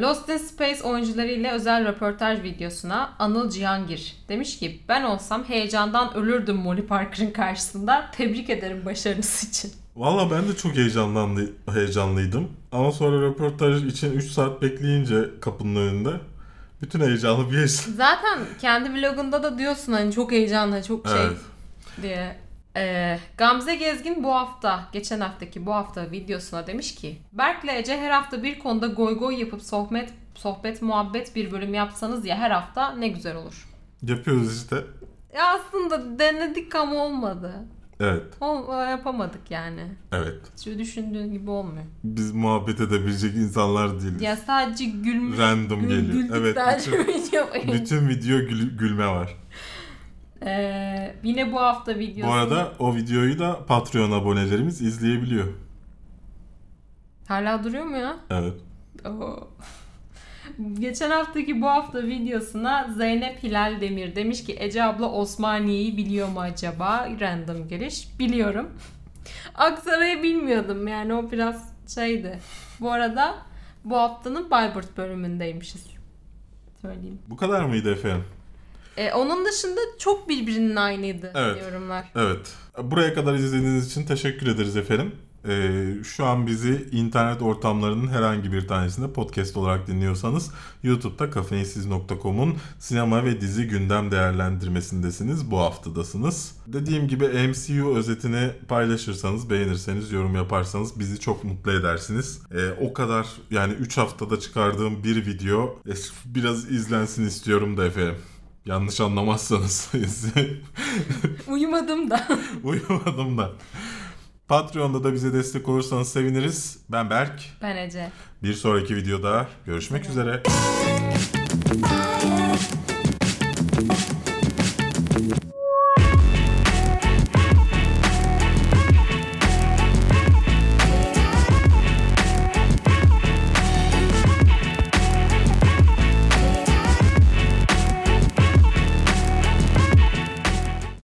Lost in Space oyuncularıyla özel röportaj videosuna Anıl Cihangir demiş ki ben olsam heyecandan ölürdüm Molly Parker'ın karşısında. Tebrik ederim başarınız için. Valla ben de çok heyecanlandı, heyecanlıydım. Ama sonra röportaj için 3 saat bekleyince kapının önünde bütün heyecanı bir yaşadım. Zaten kendi vlogunda da diyorsun hani çok heyecanlı, çok şey Evet. diye. Ee, Gamze Gezgin bu hafta, geçen haftaki bu hafta videosuna demiş ki Berk'le Ece her hafta bir konuda goy goy yapıp sohbet, sohbet muhabbet bir bölüm yapsanız ya her hafta ne güzel olur. Yapıyoruz işte. Ya aslında denedik ama olmadı. Evet, Ol, yapamadık yani. evet. Şu düşündüğün gibi olmuyor. Biz muhabbet edebilecek insanlar değiliz. Ya sadece gülmüş. Random gül- geliyor. Evet, bütün-. Bütün video gül- gülme var. Ee, yine bu hafta videosu. Bu arada o videoyu da Patreon abonelerimiz izleyebiliyor. Hala duruyor mu ya? Evet. Oo. Geçen haftaki bu hafta videosuna Zeynep Hilal Demir demiş ki Ece abla Osmaniye'yi biliyor mu acaba? Random giriş. Biliyorum. Aksaray'ı bilmiyordum yani o biraz şeydi. Bu arada bu haftanın Bayburt bölümündeymişiz. Söyleyeyim. Bu kadar mıydı efendim? Ee, onun dışında çok birbirinin aynıydı Evet. yorumlar. Evet. Buraya kadar izlediğiniz için teşekkür ederiz efendim. Ee, şu an bizi internet ortamlarının herhangi bir tanesinde podcast olarak dinliyorsanız YouTube'da kafeinsiz.com'un sinema ve dizi gündem değerlendirmesindesiniz. Bu haftadasınız. Dediğim gibi MCU özetini paylaşırsanız, beğenirseniz, yorum yaparsanız bizi çok mutlu edersiniz. Ee, o kadar yani 3 haftada çıkardığım bir video e, biraz izlensin istiyorum da efendim. Yanlış anlamazsanız Uyumadım da. Uyumadım da. Patreon'da da bize destek olursanız seviniriz. Ben Berk. ben Ece. Bir sonraki videoda görüşmek üzere. Fire.